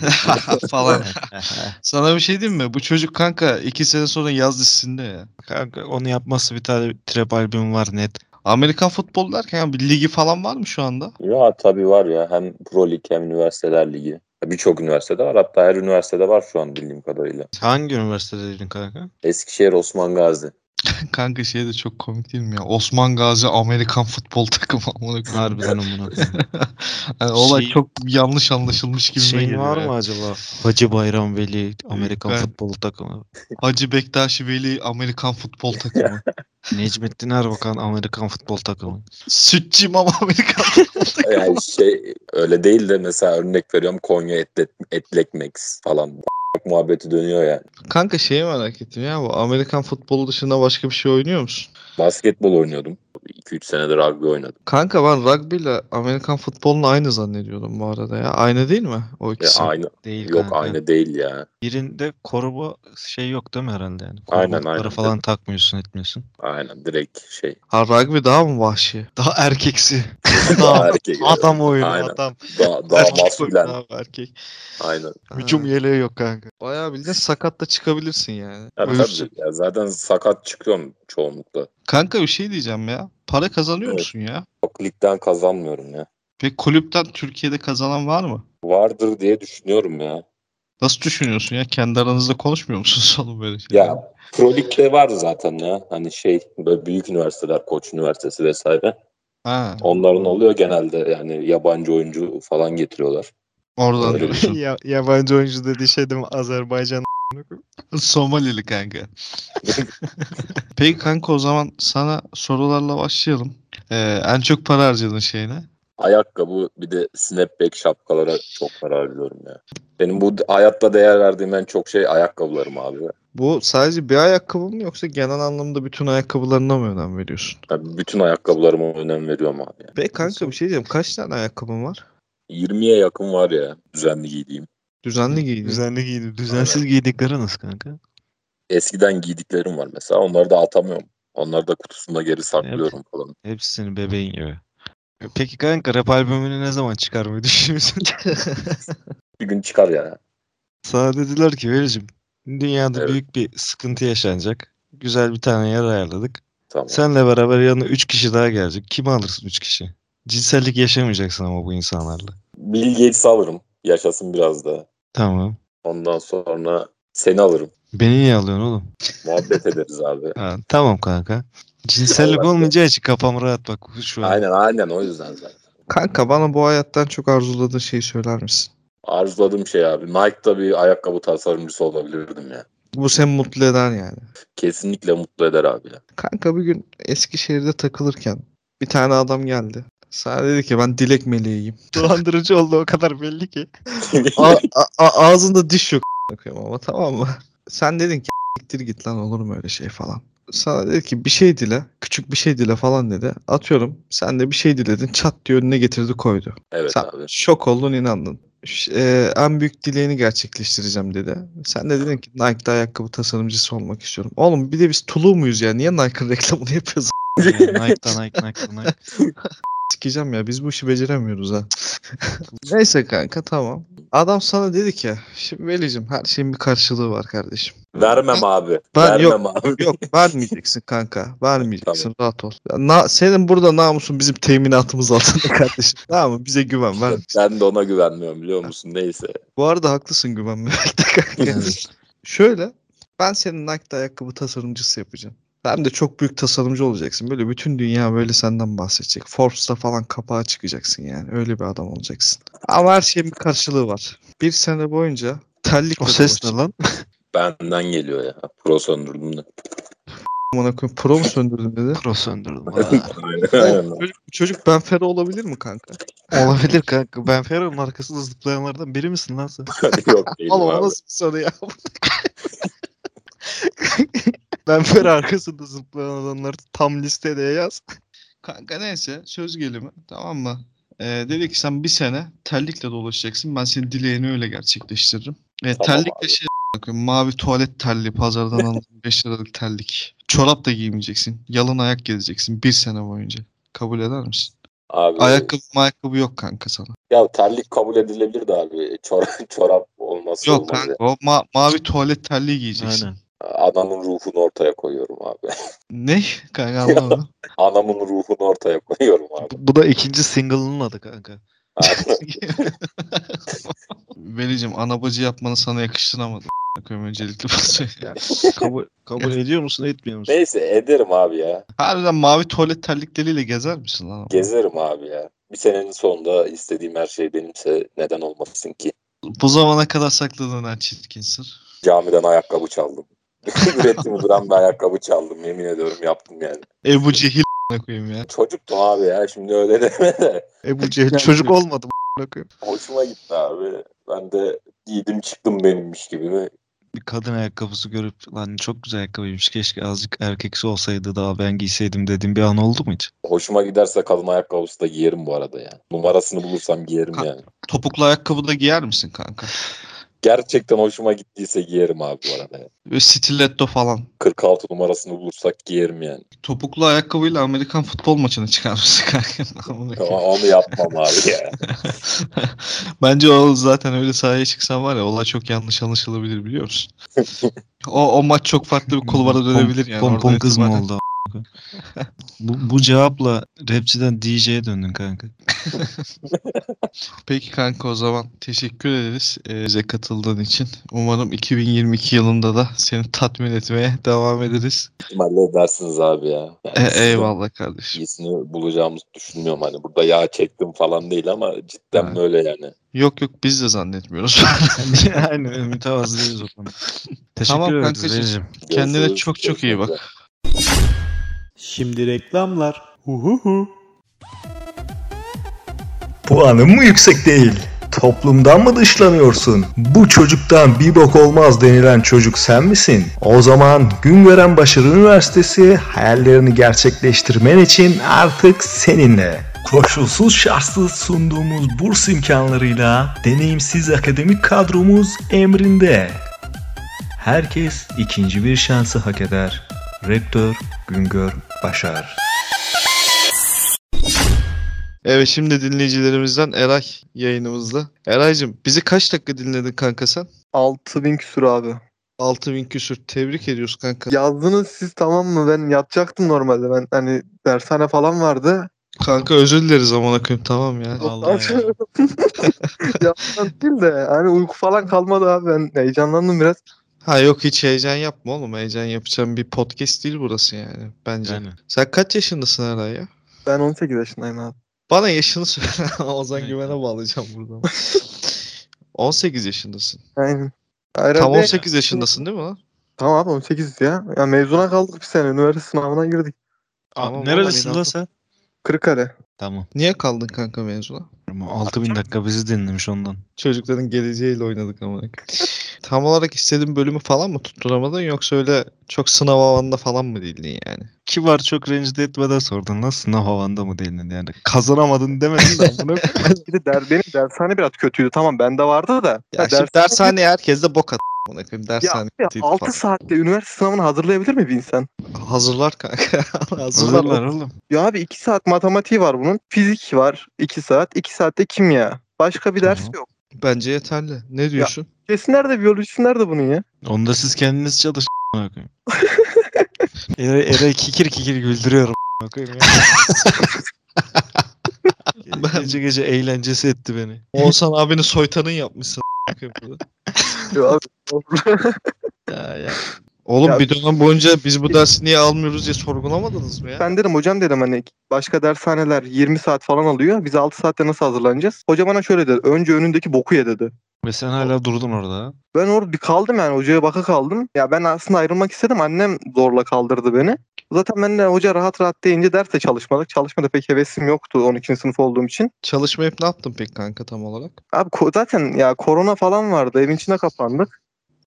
falan. Sana bir şey diyeyim mi? Bu çocuk kanka iki sene sonra yaz dizisinde ya. Kanka onu yapması bir tane trap albüm var net. Amerikan futbol derken bir ligi falan var mı şu anda? Ya tabii var ya hem Pro Lig hem Üniversiteler Ligi. Birçok üniversitede var. Hatta her üniversitede var şu an bildiğim kadarıyla. Hangi üniversitedeydin kanka? Eskişehir Osman Gazi. Kanka şey de çok komik değil mi ya? Osman Gazi Amerikan futbol takımı amına koyayım. Harbiden amına koyayım. Yani olay Şey- çok yanlış anlaşılmış gibi Şeyin geliyor var ya. mı acaba? Hacı Bayram Veli Amerikan Ben- futbol takımı. Hacı Bektaşi Veli Amerikan futbol takımı. Necmettin Erbakan Amerikan futbol takımı. Sütçü İmam Amerikan futbol takımı. Yani şey öyle değil de mesela örnek veriyorum Konya Etlet, Etlekmex falan. Muhabbeti dönüyor yani. Kanka şeyi merak ettim ya bu Amerikan futbolu dışında başka bir şey oynuyor musun? Basketbol oynuyordum. 2-3 senedir rugby oynadım. Kanka ben rugby ile Amerikan futbolunu aynı zannediyordum bu arada ya. Aynı değil mi o Ya ikisi? aynı Değil yok kanka. aynı değil ya. Birinde koruma şey yok değil mi herhalde yani? Aynen, aynen. falan takmıyorsun etmiyorsun. Aynen direkt şey. Ha rugby daha mı vahşi? Daha erkeksi. Daha erkek. Adam oyunu Aynen. adam. Daha, daha Erkek maskülen. oyunu abi, erkek. Aynen. Hücum yeleği yok kanka. Bayağı bildiğin sakat da çıkabilirsin yani. Ya, tabii. Ya zaten sakat çıkıyorum çoğunlukla. Kanka bir şey diyeceğim ya. Para kazanıyor Evet. musun ya? Çok ligden kazanmıyorum ya. Peki kulüpten Türkiye'de kazanan var mı? Vardır diye düşünüyorum ya. Nasıl düşünüyorsun ya? Kendi aranızda konuşmuyor musunuz oğlum böyle şey? Ya Pro Lig'de var zaten ya. Hani şey böyle büyük üniversiteler, Koç Üniversitesi vesaire. Ha, Onların oluyor genelde yani yabancı oyuncu falan getiriyorlar. oradan diyorsun. ya, yabancı oyuncu dediği şey değil mi? Azerbaycan. Somalili kanka. Peki kanka o zaman sana sorularla başlayalım. Ee, en çok para harcadığın şey ne? Ayakkabı bir de snapback şapkalara çok para harcıyorum ya. Benim bu hayatta değer verdiğim en çok şey ayakkabılarım abi. Bu sadece bir ayakkabı mı yoksa genel anlamda bütün ayakkabılarına mı önem veriyorsun? Yani bütün ayakkabılarıma önem veriyorum abi. Yani. Peki kanka bir şey diyeceğim. Kaç tane ayakkabın var? 20'ye yakın var ya düzenli giydiğim. Düzenli giydin. Düzenli giydi. Düzensiz giydikleri nasıl kanka? Eskiden giydiklerim var mesela. Onları da atamıyorum. Onları da kutusunda geri saklıyorum falan. Hepsi senin bebeğin gibi. Peki kanka rap albümünü ne zaman çıkarmayı düşünüyorsun? Bir gün çıkar ya. Sana dediler ki Velicim dünyada Evet. büyük bir sıkıntı yaşanacak. Güzel bir tane yer ayarladık. Tamam. Senle beraber yanına 3 kişi daha gelecek. Kimi alırsın 3 kişi? Cinsellik yaşamayacaksın ama bu insanlarla. Bill Gates'i alırım. Yaşasın biraz da. Tamam. Ondan sonra seni alırım. Beni niye alıyorsun oğlum? Muhabbet ederiz abi. Ha, tamam kanka. Cinsellik olmayacağı için kafam rahat bak şu an. Aynen aynen o yüzden zaten. Kanka bana bu hayattan çok arzuladığın şeyi söyler misin? Arzuladığım şey abi. Nike'da bir ayakkabı tasarımcısı olabilirdim ya. Bu seni mutlu eder yani. Kesinlikle mutlu eder abi ya. Kanka bir gün Eskişehir'de takılırken bir tane adam geldi. Sana dedi ki ben dilek meleğiyim. Dolandırıcı oldu o kadar belli ki. A- a- a- ağzında diş yok a**ına ama tamam mı? Sen dedin ki gittir git lan olur mu öyle şey falan. Sana dedi ki bir şey dile, küçük bir şey dile falan dedi. Atıyorum sen de bir şey diledin çat diye önüne getirdi koydu. Evet Sen abi. şok oldun inandın. Ş- e, en büyük dileğini gerçekleştireceğim dedi. Sen de dedin ki Nike'da ayakkabı tasarımcısı olmak istiyorum. Oğlum bir de biz Tulu muyuz ya? Niye Nike'ın reklamını yapıyoruz? Nike'dan Nike Nike Nike. Sikeceğim ya biz bu işi beceremiyoruz ha. Neyse kanka tamam. Adam sana dedi ki şimdi Veli'cim her şeyin bir karşılığı var kardeşim. Vermem abi. Ben Vermem yok abi. yok vermeyeceksin kanka. Vermeyeceksin rahat ol. Na- senin burada namusun bizim teminatımız altında kardeşim. Tamam mı? Bize güven ver. Ben de ona güvenmiyorum biliyor musun? Neyse. Bu arada haklısın güvenmemekte kanka. Şöyle ben senin Nike'da ayakkabı tasarımcısı yapacağım. Hem de çok büyük tasarımcı olacaksın. Böyle bütün dünya böyle senden bahsedecek. Forbes'ta falan kapağa çıkacaksın yani. Öyle bir adam olacaksın. Ama her şeyin bir karşılığı var. Bir sene boyunca terlikle O ses ne lan? Benden geliyor ya. Pro söndürdüm de. Amına koyayım pro mu söndürdün dedi. Pro söndürdüm. Aynen. Çocuk, çocuk ben Fero olabilir mi kanka? Olabilir kanka. Ben Ferro'nun arkasında zıplayanlardan biri misin lan sen? Yok değilim Oğlum o abi. nasıl bir soru ya? Ben Ferro arkasında zıplayan adamları Tam listede yaz. Kanka neyse söz gelimi tamam mı? Ee, dedi ki sen bir sene terlikle dolaşacaksın. Ben senin dileğini öyle gerçekleştiririm. Ee, Tamam terlikle abi. şey bakıyorum, mavi tuvalet terliği pazardan alınan 5 liralık terlik. Çorap da giymeyeceksin. Yalın ayak gezeceksin bir sene boyunca. Kabul eder misin? Abi, Ayakkabı ayakkabı yok kanka sana. Ya terlik kabul edilebilir de abi. Çorap, çorap olması Yok olmaz kanka ya. o ma- mavi tuvalet terliği giyeceksin. Aynen. Anamın ruhunu ortaya koyuyorum abi. Ne? Kanka anlamadım. Anamın ruhunu ortaya koyuyorum abi. Bu, bu da ikinci single'ının adı kanka. Velicim anabacı yapmanı sana yakıştıramadım. Koyayım öncelikle. Kabul, kabul ediyor musun etmiyor musun? Neyse ederim abi ya. Harbiden mavi tuvalet terlikleriyle gezer misin lan? Gezerim abi ya. Bir senenin sonunda istediğim her şey benimse neden olmasın ki? Bu zamana kadar sakladığın en çirkin sır. Camiden ayakkabı çaldım. Üretimi duran bir ayakkabı çaldım. Yemin ediyorum yaptım yani. Ebu Cehil koyayım ya. Çocuktum abi ya şimdi öyle deme de. Ebu Cehil çocuk olmadı koyayım? Hoşuma gitti abi. Ben de giydim çıktım benimmiş gibi. ve Bir kadın ayakkabısı görüp lan çok güzel ayakkabıymış keşke azıcık erkeksi olsaydı daha ben giyseydim dediğim bir an oldu mu hiç? Hoşuma giderse kadın ayakkabısı da giyerim bu arada ya. Numarasını bulursam giyerim Ka- yani. Topuklu ayakkabı da giyer misin kanka? Gerçekten hoşuma gittiyse giyerim abi bu arada. Böyle stiletto falan. 46 numarasını bulursak giyerim yani. Topuklu ayakkabıyla Amerikan futbol maçına çıkar mısın kanka? Onu yapmam abi ya. Bence o zaten öyle sahaya çıksan var ya olay çok yanlış anlaşılabilir biliyor musun? o, o maç çok farklı bir kulvara dönebilir yani. Pompon kız mı oldu? A**? bu, bu cevapla rapçiden DJ'ye döndün kanka. Peki kanka o zaman teşekkür ederiz e, bize katıldığın için. Umarım 2022 yılında da seni tatmin etmeye devam ederiz. İhtimalle edersiniz abi ya. Yani E, eyvallah kardeşim. iyisini bulacağımızı düşünmüyorum. Hani burada yağ çektim falan değil ama cidden Ha. böyle yani. Yok yok biz de zannetmiyoruz. Aynen mütevazı değiliz o konuda. Teşekkür Tamam ederiz kankacığım. Kendine çok çok iyi bak. Şimdi reklamlar. Huhuhu. Puanın mı yüksek değil? Toplumdan mı dışlanıyorsun? Bu çocuktan bir bok olmaz denilen çocuk sen misin? O zaman Güngören Başarı Üniversitesi hayallerini gerçekleştirmen için artık seninle. Koşulsuz şartsız sunduğumuz burs imkanlarıyla deneyimsiz akademik kadromuz emrinde. Herkes ikinci bir şansı hak eder. Rektör Güngör Başar. Evet şimdi dinleyicilerimizden Eray yayınımızda. Eray'cım bizi kaç dakika dinledin kanka sen? 6000 küsur abi. 6000 küsür. Tebrik ediyoruz kanka. Yazdınız siz tamam mı? Ben yatacaktım normalde. Ben hani dershane falan vardı. Kanka özür dileriz amına koyayım tamam ya. Allah ya. Yaptan değil de hani uyku falan kalmadı abi. Ben heyecanlandım biraz. Ha yok hiç heyecan yapma oğlum. Heyecan yapacağım bir podcast değil burası yani bence. Yani. Sen kaç yaşındasın Eray ya? Ben 18 yaşındayım abi. Bana yaşını söyle. Ozan. Güven'e bağlayacağım buradan. 18 yaşındasın. Aynen. Tam Herhalde- 18 yaşındasın değil mi lan? Tamam abi 18 ya. Ya mezuna kaldık bir sene. Üniversite sınavına girdik. Tamam, Neredesin vallahi lan sen? Kırıkkale. Tamam. Niye kaldın kanka mezuna? Ama 6000 dakika bizi dinlemiş ondan. Çocukların geleceğiyle oynadık ama. Tam olarak istediğin bölümü falan mı tutturamadın yoksa öyle çok sınav havanında falan mı değildin yani? Kibar çok rencide etmeden sordun. Nasıl sınav havanda mı değildin yani? Kazanamadın demedin de. koyayım. Bir de der, benim dershane biraz kötüydü. Tamam bende vardı da. Ya Ya şimdi dershane- dershaneye herkes de bok at. Ona koyayım Ya, dershane ya değil 6 falan. saatte üniversite sınavını hazırlayabilir mi bir insan? Hazırlar kanka. Hazırlar. Hazırlar oğlum. Ya abi 2 saat matematiği var bunun. Fizik var 2 saat. 2 saatte kimya. Başka bir ders Tamam. yok. Bence yeterli. Ne diyorsun? Kesin nerede biyolojisi nerede bunun ya? Onu da siz kendiniz çalışın. Ere, Ere kikir kikir güldürüyorum. ya. gece gece eğlencesi etti beni. Oğuzhan abinin soytanın yapmışsın. Ya ya. Oğlum Ya- bir dönem boyunca biz bu dersi niye almıyoruz diye sorgulamadınız mı ya? ben dedim hocam dedim hani başka dershaneler 20 saat falan alıyor. Biz 6 saatte nasıl hazırlanacağız? Hoca bana şöyle dedi. Önce önündeki boku ye dedi. Ve sen hala durdun orada. ha. Ben orada bir kaldım yani hocaya baka kaldım. Ya ben aslında ayrılmak istedim. Annem zorla kaldırdı beni. Zaten ben de hoca rahat rahat deyince derste çalışmadık. Çalışmada pek hevesim yoktu 12. sınıf olduğum için. Çalışmayıp ne yaptın peki kanka tam olarak? Abi ko- zaten ya korona falan vardı. Evin içine kapandık.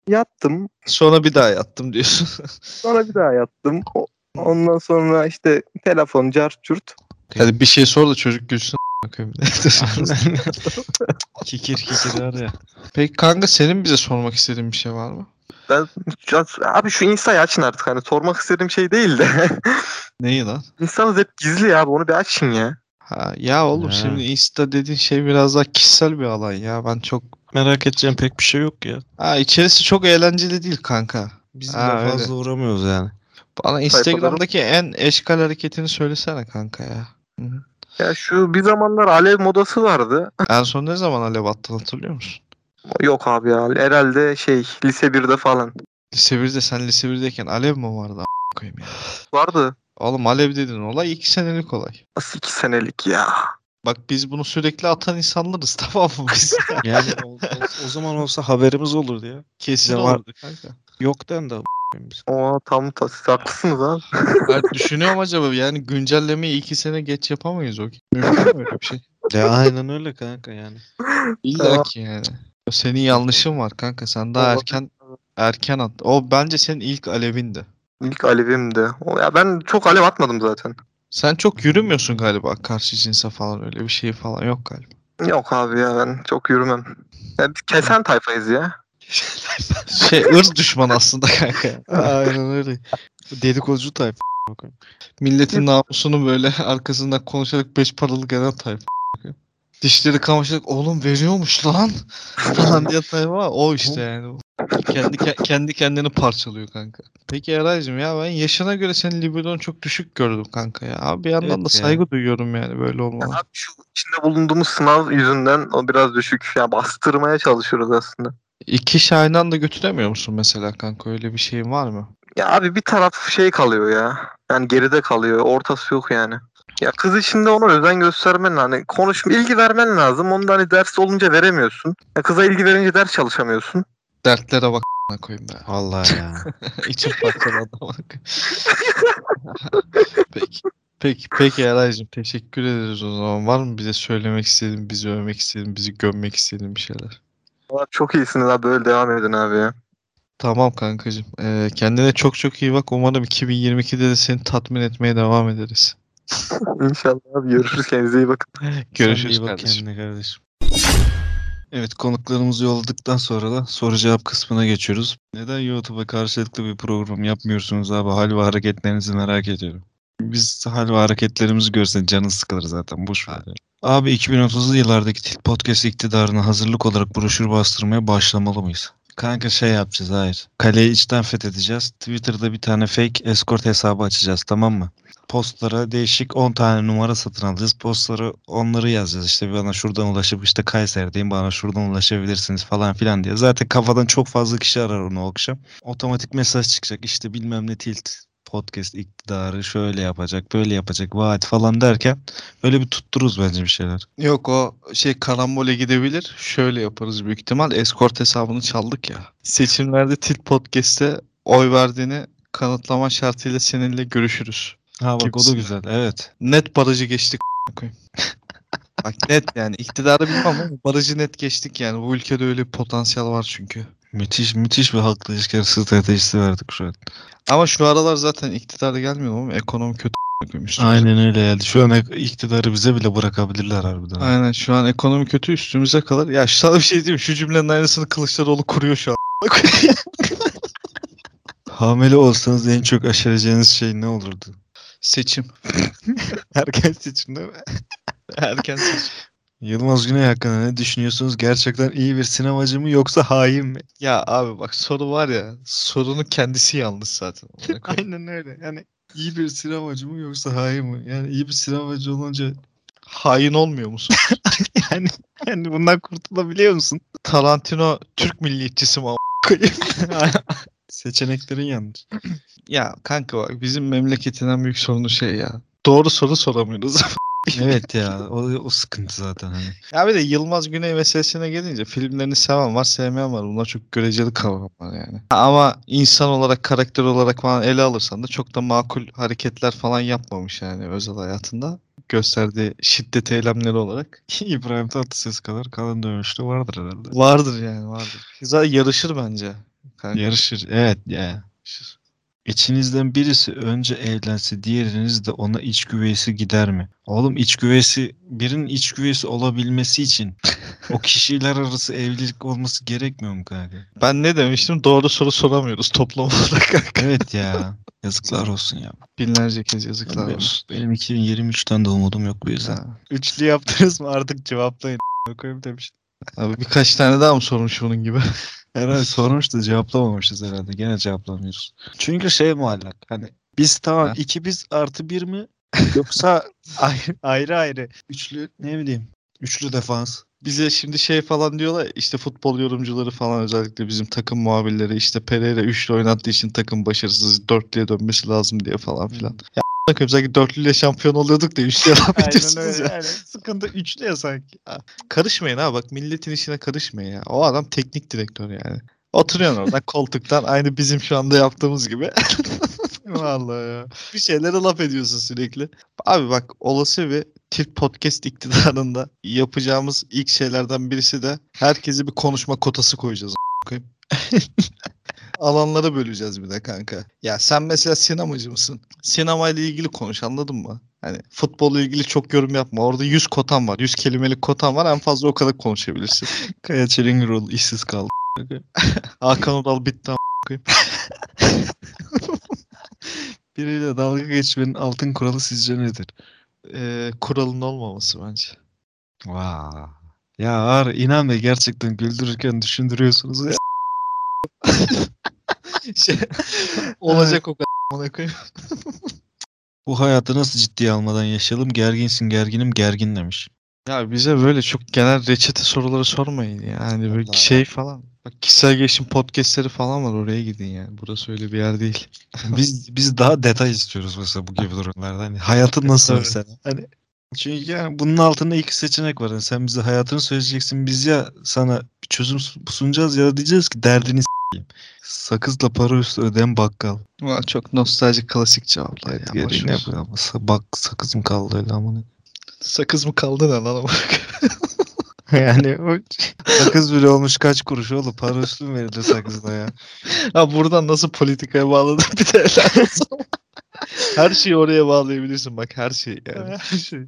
Yattım. Sonra bir daha yattım diyorsun. Sonra bir daha yattım. O- Ondan sonra işte telefon, cart, cürt. Hadi bir şey sor da çocuk gülsün. Bakayım kikir kikir var ya. Peki kanka senin bize sormak istediğin bir şey var mı? Ben abi şu Insta'yı açın artık. Hani sormak istediğim şey değil de. Neyi lan? İnsanız hep gizli ya. Onu bir açın ya. Ha, ya oğlum Ha. şimdi Insta dediğin şey biraz daha kişisel bir alan ya. Ben çok... Merak edeceğim pek bir şey yok ya. Ha içerisi çok eğlenceli değil kanka. Biz Ha, de öyle. fazla uğramıyoruz yani. Bana Instagram'daki en eşkal hareketini söylesene kanka ya. Hı hı. Ya şu bir zamanlar alev modası vardı. En son ne zaman alev attın hatırlıyor musun? Yok abi ya. Herhalde şey lise 1'de falan. Lise 1'de sen lise 1'deyken alev mi vardı a**ına koyayım ya? Vardı. Oğlum alev dedin olay 2 senelik olay. Nasıl 2 senelik ya. Bak biz bunu sürekli atan insanlarız tamam mı biz? Yani o, o- o zaman olsa haberimiz olurdu ya. Kesin var. vardı kanka. Yok den de a**ayım biz. O tam ta siz haklısınız abi. Ben düşünüyorum acaba yani güncellemeyi 2 sene geç yapamayız o. Mümkün mü öyle bir şey? Ya aynen öyle kanka yani. İlla ki yani. Senin yanlışın var kanka. Sen daha Olabilir. erken erken at. O bence senin ilk alevindi. İlk alevimdi. O ya ben çok alev atmadım zaten. Sen çok yürümüyorsun galiba karşı cinse falan öyle bir şey falan yok galiba. Yok abi ya ben çok yürümem. Ya biz kesen tayfayız ya. Şey ırz düşman aslında kanka. aynen öyle. Dedikoducu tayfa. Milletin namusunu böyle arkasından konuşarak beş paralık eden tayfa. Dişleri kamaşarak oğlum veriyormuş lan falan diye tayfa var. O işte yani. Kendi ke- kendi kendini parçalıyor kanka. Peki Eraycığım ya ben yaşına göre senin libidon çok düşük gördüm kanka ya. Abi bir yandan Evet da ya. saygı duyuyorum yani böyle olmana. Abi şu içinde bulunduğumuz sınav yüzünden o biraz düşük. Ya bastırmaya çalışıyoruz aslında. İki aynı anda götüremiyor musun mesela kanka öyle bir şeyin var mı? Ya abi bir taraf şey kalıyor ya. Yani geride kalıyor. Ortası yok yani. Ya kız içinde ona özen göstermen hani konuş ilgi vermen lazım. Onu da hani ders olunca veremiyorsun. Ya kıza ilgi verince ders çalışamıyorsun. Dertlere bak a**ına koyayım be. Vallahi ya. İçim parçaladı bak. peki. Peki, peki Eraycığım teşekkür ederiz o zaman. Var mı bize söylemek istediğin, bizi övmek istediğin, bizi gömmek istediğin bir şeyler? Abi çok iyisiniz abi böyle devam edin abi ya. Tamam kankacığım. Ee, kendine çok çok iyi bak. Umarım 2022'de de seni tatmin etmeye devam ederiz. İnşallah abi görüşürüz kendinize iyi bakın. Görüşürüz iyi bak kardeşim. kendine kardeşim. Evet konuklarımızı yolladıktan sonra da soru cevap kısmına geçiyoruz. Neden YouTube'a karşılıklı bir program yapmıyorsunuz abi? Hal ve hareketlerinizi merak ediyorum. Biz hal ve hareketlerimizi görsen canın sıkılır zaten boş ver. Abi 2030'lu yıllardaki Tilt Podcast iktidarına hazırlık olarak broşür bastırmaya başlamalı mıyız? Kanka şey yapacağız hayır. Kaleyi içten fethedeceğiz. Twitter'da bir tane fake escort hesabı açacağız tamam mı? postlara değişik 10 tane numara satın alacağız. Postlara onları yazacağız. İşte bana şuradan ulaşıp işte Kayseri'deyim bana şuradan ulaşabilirsiniz falan filan diye. Zaten kafadan çok fazla kişi arar onu o akşam. Otomatik mesaj çıkacak. İşte bilmem ne tilt podcast iktidarı şöyle yapacak böyle yapacak vaat falan derken öyle bir tuttururuz bence bir şeyler. Yok o şey karambole gidebilir. Şöyle yaparız büyük ihtimal. Escort hesabını çaldık ya. Seçimlerde Tilt Podcast'te oy verdiğini kanıtlama şartıyla seninle görüşürüz. Ha bak o da güzel evet. Net barajı geçtik. Bak net yani iktidarı bilmem ama barajı net geçtik yani. Bu ülkede öyle bir potansiyel var çünkü. Müthiş müthiş bir halkla ilişkiler stratejisi verdik şu an. Ama şu aralar zaten iktidara gelmiyor ama ekonomi kötü üstümüze. Aynen öyle yani. Şu an ek- iktidarı bize bile bırakabilirler harbiden. Aynen şu an ekonomi kötü üstümüze kalır. Ya sana bir şey diyeyim şu cümlenin aynısını Kılıçdaroğlu kuruyor şu an. Hamile olsanız en çok aşıracağınız şey ne olurdu? Seçim. Erken seçim değil mi? Erken seçim. Yılmaz Güney hakkında ne düşünüyorsunuz? Gerçekten iyi bir sinemacı mı yoksa hain mi? Ya abi bak soru var ya sorunun kendisi yanlış zaten. Aynen öyle. Yani iyi bir sinemacı mı yoksa hain mi? Yani iyi bir sinemacı olunca Hain olmuyor musun? yani yani bundan kurtulabiliyor musun? Tarantino Türk milliyetçisi mi? koyayım? Seçeneklerin yanlış. ya kanka bak bizim memleketin en büyük sorunu şey ya. Doğru soru soramıyoruz. Evet ya o, o sıkıntı zaten hani. ya bir de Yılmaz Güney meselesine gelince filmlerini seven var sevmeyen var. Bunlar çok göreceli kavramlar yani. Ama insan olarak karakter olarak falan ele alırsan da çok da makul hareketler falan yapmamış yani özel hayatında. Gösterdiği şiddet eylemleri olarak. İbrahim Tatlıses kadar kalın dövmüşlü vardır herhalde. Vardır yani vardır. Zaten yarışır bence. Kanka. Yarışır. Evet ya. Yarışır. İçinizden birisi önce evlense diğeriniz de ona iç güveysi gider mi? Oğlum iç güveysi birinin iç güveysi olabilmesi için o kişiler arası evlilik olması gerekmiyor mu kanka? Ben ne demiştim? Doğru soru soramıyoruz toplum olarak kanka. Evet ya. Yazıklar olsun ya. Binlerce kez yazıklar Benim, olsun. benim 2023'ten de umudum yok bu yüzden. Ha. Üçlü yaptınız mı artık cevaplayın. Koyayım demiş. Abi birkaç tane daha mı sormuş bunun gibi? Herhalde sormuştu cevaplamamışız herhalde. Gene cevaplamıyoruz. Çünkü şey muallak. Hani biz tamam Ha. iki biz artı bir mi? Yoksa ayrı ayrı, ayrı. Üçlü ne bileyim. Üçlü defans. Bize şimdi şey falan diyorlar işte futbol yorumcuları falan özellikle bizim takım muhabirleri işte Pereira üçlü oynattığı için takım başarısız dörtlüye dönmesi lazım diye falan filan. Ya koyayım sanki dörtlüyle şampiyon oluyorduk da üçlüye laf ediyorsunuz ya. Yani sıkıntı üçlü ya sanki. Karışmayın ha bak milletin işine karışmayın ya. O adam teknik direktör yani. Oturuyorsun orada koltuktan aynı bizim şu anda yaptığımız gibi. Vallahi ya. bir şeylere laf ediyorsun sürekli. Abi bak olası bir Türk podcast iktidarında yapacağımız ilk şeylerden birisi de herkese bir konuşma kotası koyacağız. Alanlara böleceğiz bir de kanka. Ya sen mesela sinemacı mısın? Sinemayla ilgili konuş anladın mı? Hani futbolla ilgili çok yorum yapma. Orada 100 kotan var. 100 kelimelik kotan var. En fazla o kadar konuşabilirsin. Kaya Çelingiroğlu işsiz kaldı. Hakan Ural bitti. Biriyle dalga geçmenin altın kuralı sizce nedir? Ee, kuralın olmaması bence. Vaa. Ya ağır inan be gerçekten güldürürken düşündürüyorsunuz ya. Şey, olacak o kadar koyayım. Bu hayatı nasıl ciddiye almadan yaşayalım? Gerginsin gerginim gergin demiş. Ya bize böyle çok genel reçete soruları sormayın ya. Yani böyle Vallahi. şey falan. Bak kişisel gelişim podcastleri falan var oraya gidin yani. Burası öyle bir yer değil. Biz biz daha detay istiyoruz mesela bu gibi durumlarda. Hani hayatın nasıl mesela? Hani çünkü yani bunun altında iki seçenek var. Yani sen bize hayatını söyleyeceksin. Biz ya sana bir çözüm su- sunacağız ya da diyeceğiz ki derdini. Sakızla para üstü öden bakkal. Ulan çok nostaljik klasik cevaplar ya. boş gereğini ver. yapıyor ama sa- bak sakız mı kaldı öyle amına. Sakız mı kaldı ne lan ama? yani o sakız bile olmuş kaç kuruş oğlum para üstü mü verilir sakızla ya? ha buradan nasıl politikaya bağladın bir de helal olsun. Her şeyi oraya bağlayabilirsin bak her şeyi yani. Şey.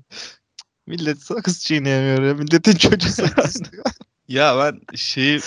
Millet sakız çiğneyemiyor ya. Milletin çocuğu sakız. Ya ben şeyi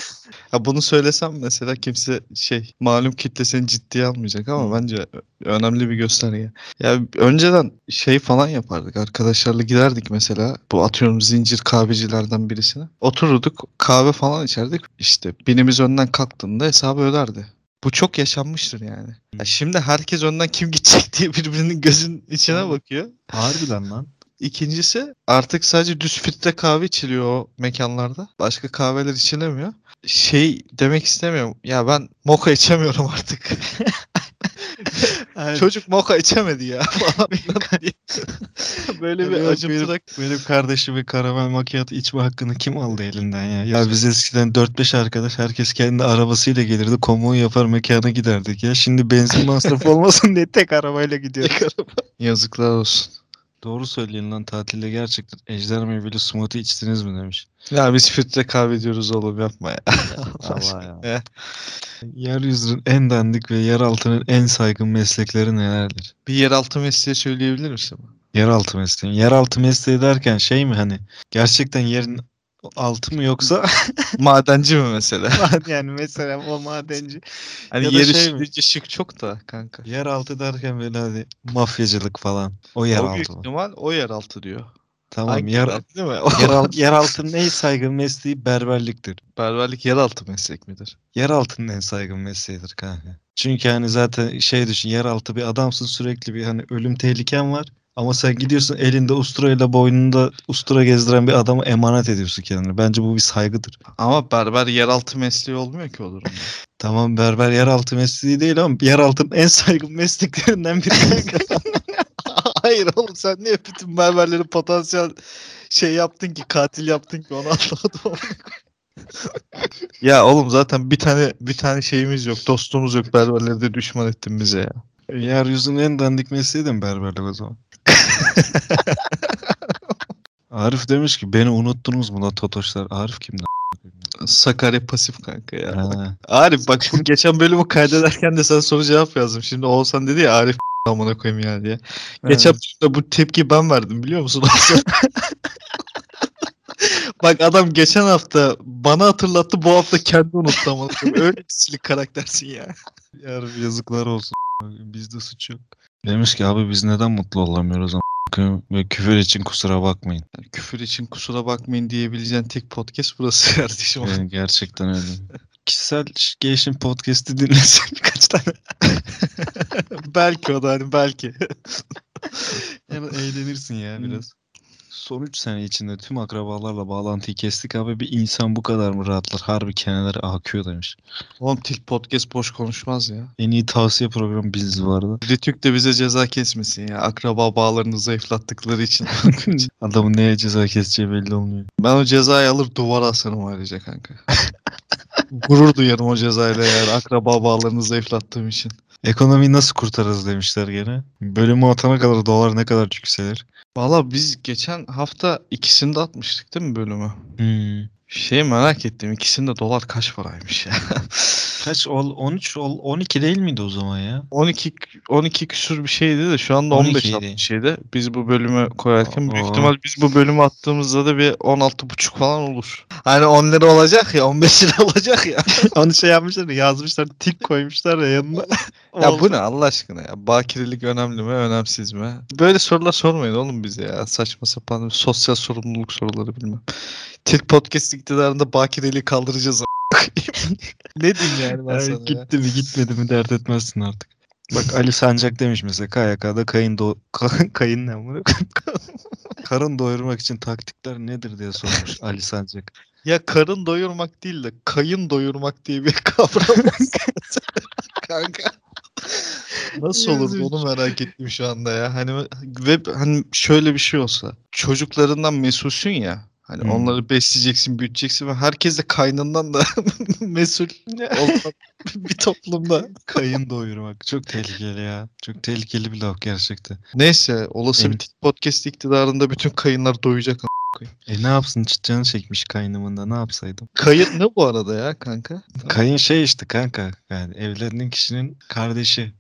ya bunu söylesem mesela kimse şey malum kitle seni ciddiye almayacak ama bence önemli bir gösterge. Ya önceden şey falan yapardık arkadaşlarla giderdik mesela bu atıyorum zincir kahvecilerden birisine. Otururduk kahve falan içerdik işte birimiz önden kalktığında hesabı öderdi. Bu çok yaşanmıştır yani. Ya şimdi herkes önden kim gidecek diye birbirinin gözün içine bakıyor. Harbiden lan. İkincisi artık sadece düz filtre kahve içiliyor o mekanlarda. Başka kahveler içilemiyor. Şey demek istemiyorum. Ya ben moka içemiyorum artık. Çocuk moka içemedi ya falan. Böyle bir Yok, acımtırak. benim, benim kardeşimi karamel macchiato içme hakkını kim aldı elinden ya? Ya biz eskiden 4-5 arkadaş herkes kendi arabasıyla gelirdi. Konvoy yapar mekana giderdik ya. Şimdi benzin masrafı olmasın diye tek arabayla gidiyor. Yazıklar olsun. Doğru söyleyin lan tatilde gerçekten ejder meyveli smoothie içtiniz mi demiş. Ya biz filtre kahve diyoruz oğlum yapma ya. Allah ya. Yeryüzünün en dandik ve yeraltının en saygın meslekleri nelerdir? Bir yeraltı mesleği söyleyebilir misin? Yeraltı mesleği. Yeraltı mesleği derken şey mi hani gerçekten yerin altı mı yoksa Madenci mi mesela? yani mesela o madenci. Hani Ya yeri şey şey şık çok da kanka. Yeraltı derken böyle hani mafyacılık falan. O O büyük yeraltı ihtimal o yeraltı diyor. Tamam Hangi yer, yeraltı değil mi? O- yeral, yeraltının en saygın mesleği berberliktir. Berberlik yeraltı meslek midir? Yeraltının en saygın mesleğidir kanka. Çünkü hani zaten şey düşün yeraltı bir adamsın sürekli bir hani ölüm tehliken var. Ama sen gidiyorsun elinde usturayla boynunda ustura gezdiren bir adamı emanet ediyorsun kendine. Bence bu bir saygıdır. Ama berber yeraltı mesleği olmuyor ki o durumda. Tamam berber yeraltı mesleği değil ama yeraltının en saygın mesleklerinden biri. Hayır oğlum sen niye bütün berberleri potansiyel şey yaptın ki katil yaptın ki onu anlamadım. Ya oğlum zaten bir tane bir tane şeyimiz yok dostumuz yok berberleri de düşman ettin bize ya. Yeryüzünün en dandik mesleği de mi berberlik o zaman? Arif demiş ki beni unuttunuz mu la totoşlar? Arif kim lan? Sakarya pasif kanka ya. Ha. Arif bak bu geçen bölümü kaydederken de sen soru cevap yazdım. Şimdi Oğuzhan dedi ya Arif amına koyayım ya diye. Geçen bölümde bu tepki ben verdim biliyor musun? Bak adam geçen hafta bana hatırlattı bu hafta kendi unuttu koyayım. Öyle bir silik karaktersin ya. Arif yazıklar olsun. Bizde suç yok. Demiş ki abi biz neden mutlu olamıyoruz ama ve küfür için kusura bakmayın. Yani küfür için kusura bakmayın diyebileceğin tek podcast burası kardeşim. Yani gerçekten öyle. Kişisel gelişim podcast'i dinlesin birkaç tane. belki o da hani belki. Yani eğlenirsin ya biraz. Son 3 sene içinde tüm akrabalarla bağlantıyı kestik abi bir insan bu kadar mı rahatlar? Harbi kenarları akıyor demiş. Oğlum Tilk podcast boş konuşmaz ya. En iyi tavsiye programı biziz bu arada. Rütük de bize ceza kesmesin ya. Akraba bağlarını zayıflattıkları için. Adamın neye ceza keseceği belli olmuyor. Ben o cezayı alır duvara asarım ayrıca kanka. Gurur duyarım o cezayla yani akraba bağlarını zayıflattığım için. Ekonomiyi nasıl kurtarırız demişler gene. Bölümü atana kadar dolar ne kadar yükselir? Valla biz geçen hafta ikisini de atmıştık değil mi bölümü? Hmm. Şey merak ettim ikisinde dolar kaç paraymış ya. Kaç? Ol, 13, ol, 12 değil miydi o zaman ya? 12 12 küsur bir şeydi de şu anda 15 12 idi. atmış şeydi. Biz bu bölümü koyarken büyük Aa. ihtimal biz bu bölümü attığımızda da bir 16,5 falan olur. Hani 10 lira olacak ya 15 lira olacak ya. Onu şey yapmışlar ya, yazmışlar tik koymuşlar ya yanına. Ya bu ne Allah aşkına ya? Bakirlik önemli mi, önemsiz mi? Böyle sorular sormayın oğlum bize ya. Saçma sapan sosyal sorumluluk soruları bilmem. Tilk Podcast iktidarında bakireliği kaldıracağız. ne diyeyim yani ben sana gitti mi gitmedi mi dert etmezsin artık. Bak Ali Sancak demiş mesela KYK'da kayın do ka- kayın ne amına? Karın doyurmak için taktikler nedir diye sormuş Ali Sancak. Ya karın doyurmak değil de kayın doyurmak diye bir kavram var. Kanka. Nasıl olur onu merak ettim şu anda ya. Hani ve hani şöyle bir şey olsa çocuklarından mesulsün ya. Hani Hmm. onları besleyeceksin, büyüteceksin ve herkes de kaynından da mesul olan bir toplumda. Kayın doyurmak çok tehlikeli ya. Çok tehlikeli bir laf gerçekten. Neyse olası Benim- bir podcast iktidarında bütün kayınlar doyacak. E ne yapsın çıt canı çekmiş kaynımında ne yapsaydım? Kayın ne bu arada ya kanka? Kayın şey işte kanka. Yani evlendiğin kişinin kardeşi.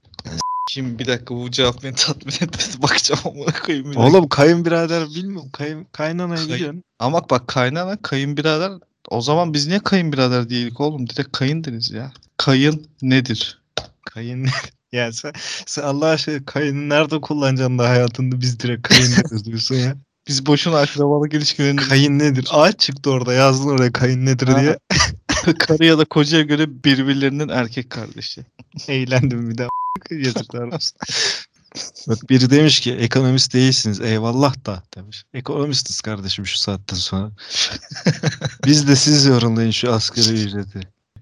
Şimdi bir dakika bu cevap beni tatmin etmedi. Bakacağım amına koyayım. bir dakika. Oğlum kayınbirader bilmiyorum. Kayın, kaynanayı Kayın- biliyorsun. Ama bak kaynana kayınbirader o zaman biz niye kayınbirader değilik oğlum? Direkt kayın deriz ya. Kayın nedir? Kayın yani sen, sen Allah aşkına kayını nerede kullanacaksın da hayatında biz direkt kayın deriz diyorsun ya. Biz boşuna akrabalık ilişkilerini Kayın nedir? Ağaç çıktı orada yazdın oraya kayın nedir diye. karı ya da kocaya göre birbirlerinin erkek kardeşi. Eğlendim bir de. Yazıklar olsun. Bak biri demiş ki ekonomist değilsiniz eyvallah da demiş. Ekonomistiz kardeşim şu saatten sonra. Biz de siz yorumlayın şu asgari ücreti.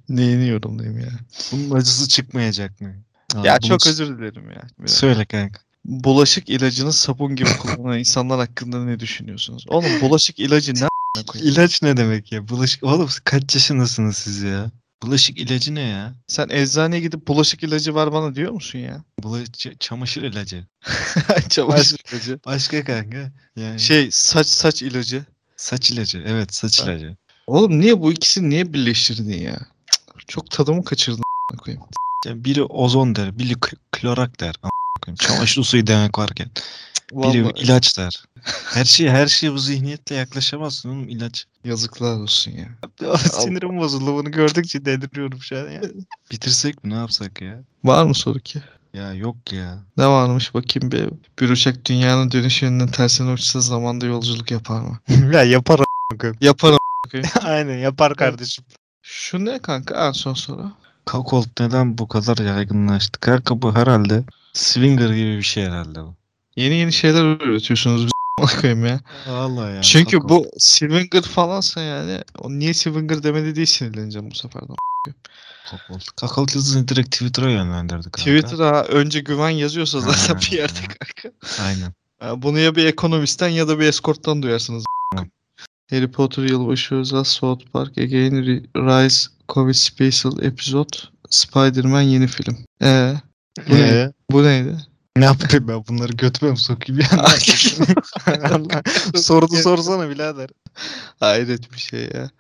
Neyini yorumlayayım ya? Bunun acısı çıkmayacak mı? ya Abi bunu çok özür dilerim ya. Bir dakika. Söyle kanka. Bulaşık ilacını sabun gibi kullanan insanlar hakkında ne düşünüyorsunuz? Oğlum bulaşık ilacı ne? İlaç ne demek ya? Bulaşık... Oğlum kaç yaşındasınız siz ya? Bulaşık ilacı ne ya? Sen eczaneye gidip bulaşık ilacı var bana diyor musun ya? Bulaşık... Çamaşır ilacı. Çamaşır ilacı. Başka kanka. Yani Şey saç saç ilacı. saç ilacı. Evet saç Ha. ilacı. Oğlum niye bu ikisini niye birleştirdin ya? Cık, Çok tadımı kaçırdın koyayım. Yani biri ozon der, biri klorak der. Koyayım. Çamaşır suyu demek varken. Cık. Biri Vallahi ilaç der. Her şey her şeye bu zihniyetle yaklaşamazsın oğlum ilaç. yazıklar olsun ya. Sinirim bozuldu bunu gördükçe deliriyorum şu an ya. Bitirsek mi ne yapsak ya? Var mı soru ki? Ya yok ya. Ne varmış bakayım bir. Bir uçak dünyanın dönüş yönünün tersine uçsa zamanda yolculuk yapar mı? ya yapar Yapar a- Aynen yapar kardeşim. Şu ne kanka en son soru? Kakolt neden bu kadar yaygınlaştı? Kanka bu herhalde swinger gibi bir şey herhalde bu. Yeni yeni şeyler üretiyorsunuz biz koyayım ya. Vallahi ya. Çünkü bu swinger falansa yani o niye swinger demedi diye sinirleneceğim bu sefer de. Kakolt yazısını direkt Twitter'a yönlendirdi kanka. Twitter'a önce güven yazıyorsa zaten bir yerde kanka. Aynen. Bunu ya bir ekonomistten ya da bir eskorttan duyarsınız. Harry Potter Yılbaşı Özel South Park Again Rise Covid Special Episode Spider-Man yeni film. Ee, bu, ne? Ee, bu neydi? Ne yapayım ben bunları götüme mi sokayım ya? Sordu sorsana birader. Hayret bir şey ya.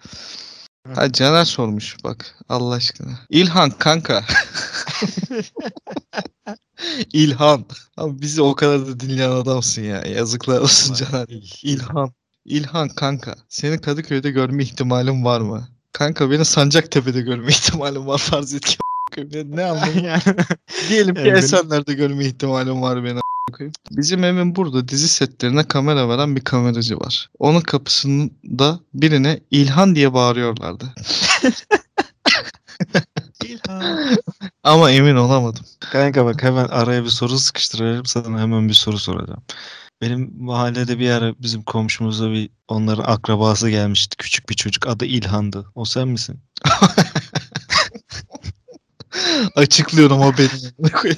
Ha Caner sormuş bak Allah aşkına. İlhan kanka. İlhan. Abi bizi o kadar da dinleyen adamsın ya. Yazıklar olsun Caner. İlhan. İlhan kanka. Seni Kadıköy'de görme ihtimalim var mı? Kanka beni Sancaktepe'de görme ihtimalim var farz et ki. Ne anlamı yani? Diyelim ki Yani benim- Esenler'de görme ihtimalim var beni. a**ayım. Bizim evin burada dizi setlerine kamera veren bir kameracı var. Onun kapısında birine İlhan diye bağırıyorlardı. İlhan. Ama emin olamadım. Kanka bak hemen araya bir soru sıkıştıracağım. Sana hemen bir soru soracağım. Benim mahallede bir ara bizim komşumuza bir onların akrabası gelmişti. Küçük bir çocuk. Adı İlhan'dı. O sen misin? Açıklıyorum o benim.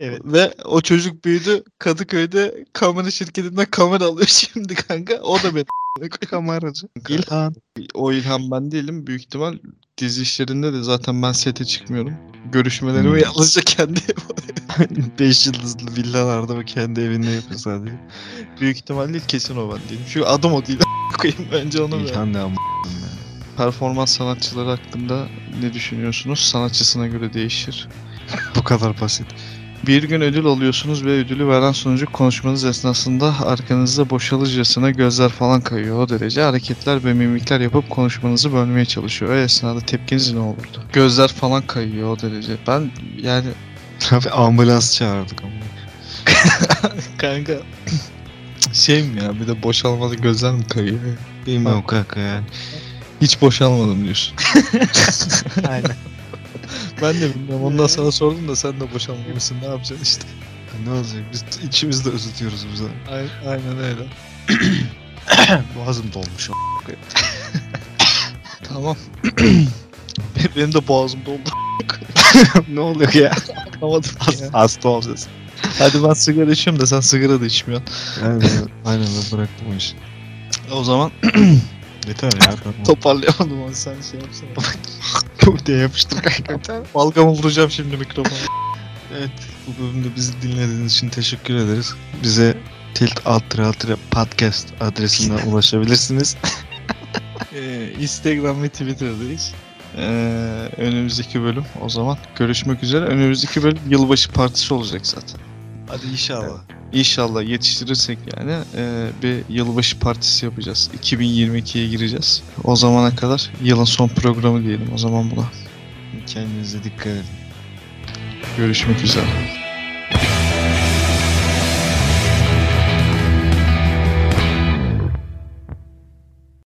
Evet. Ve o çocuk büyüdü. Kadıköy'de kamera şirketinden kamera alıyor şimdi kanka. O da benim. Kameracı. İlhan. O İlhan ben değilim. Büyük ihtimal dizi işlerinde de zaten ben sete çıkmıyorum. Görüşmelerimi Hmm. yalnızca kendi 5 yıldızlı villalarda ve kendi evinde yapıyor sadece. Büyük ihtimalle kesin o ben değilim. Çünkü adım o değil. koyayım önce onu. İlhan ne ama Performans sanatçıları hakkında ne düşünüyorsunuz? Sanatçısına göre değişir. Bu kadar basit. Bir gün ödül alıyorsunuz ve ödülü veren sunucu konuşmanız esnasında arkanızda boşalırcasına gözler falan kayıyor. O derece hareketler ve mimikler yapıp konuşmanızı bölmeye çalışıyor. O esnada tepkiniz ne olurdu? Gözler falan kayıyor o derece. Ben yani Abi ambulans çağırdık ama. kanka şey mi ya bir de boşalmadı gözler mi kayıyor? Bilmiyorum kanka yani. Hiç boşalmadım diyorsun. Aynen. ben de bilmiyorum. Ondan sana sordum da sen de boşalmamışsın. Ne yapacaksın işte? ne olacak? Biz içimizde ısıtıyoruz bize. Aynen, aynen öyle. Boğazım dolmuş. Tamam. Benim de boğazım doldu. ne oluyor ya? Anlamadım ya. Hasta olacağız. Hadi ben sigara içiyorum da sen sigara da içmiyorsun. Aynen, aynen ben bıraktım o işi. O zaman Yeter ya. Top. toparlayamadım onu sen şey yapsana. diye yapıştır kanka. Balgamı vuracağım şimdi mikrofona. Evet bu bölümde bizi dinlediğiniz için teşekkür ederiz. Bize tilt alt podcast adresinden ulaşabilirsiniz. Ee, Instagram ve Twitter'dayız. Ee, önümüzdeki bölüm o zaman görüşmek üzere. Önümüzdeki bölüm yılbaşı partisi olacak zaten. Hadi inşallah. İnşallah yetiştirirsek yani e, bir yılbaşı partisi yapacağız. 2022'ye gireceğiz. O zamana kadar yılın son programı diyelim o zaman buna. Kendinize dikkat edin. Görüşmek üzere.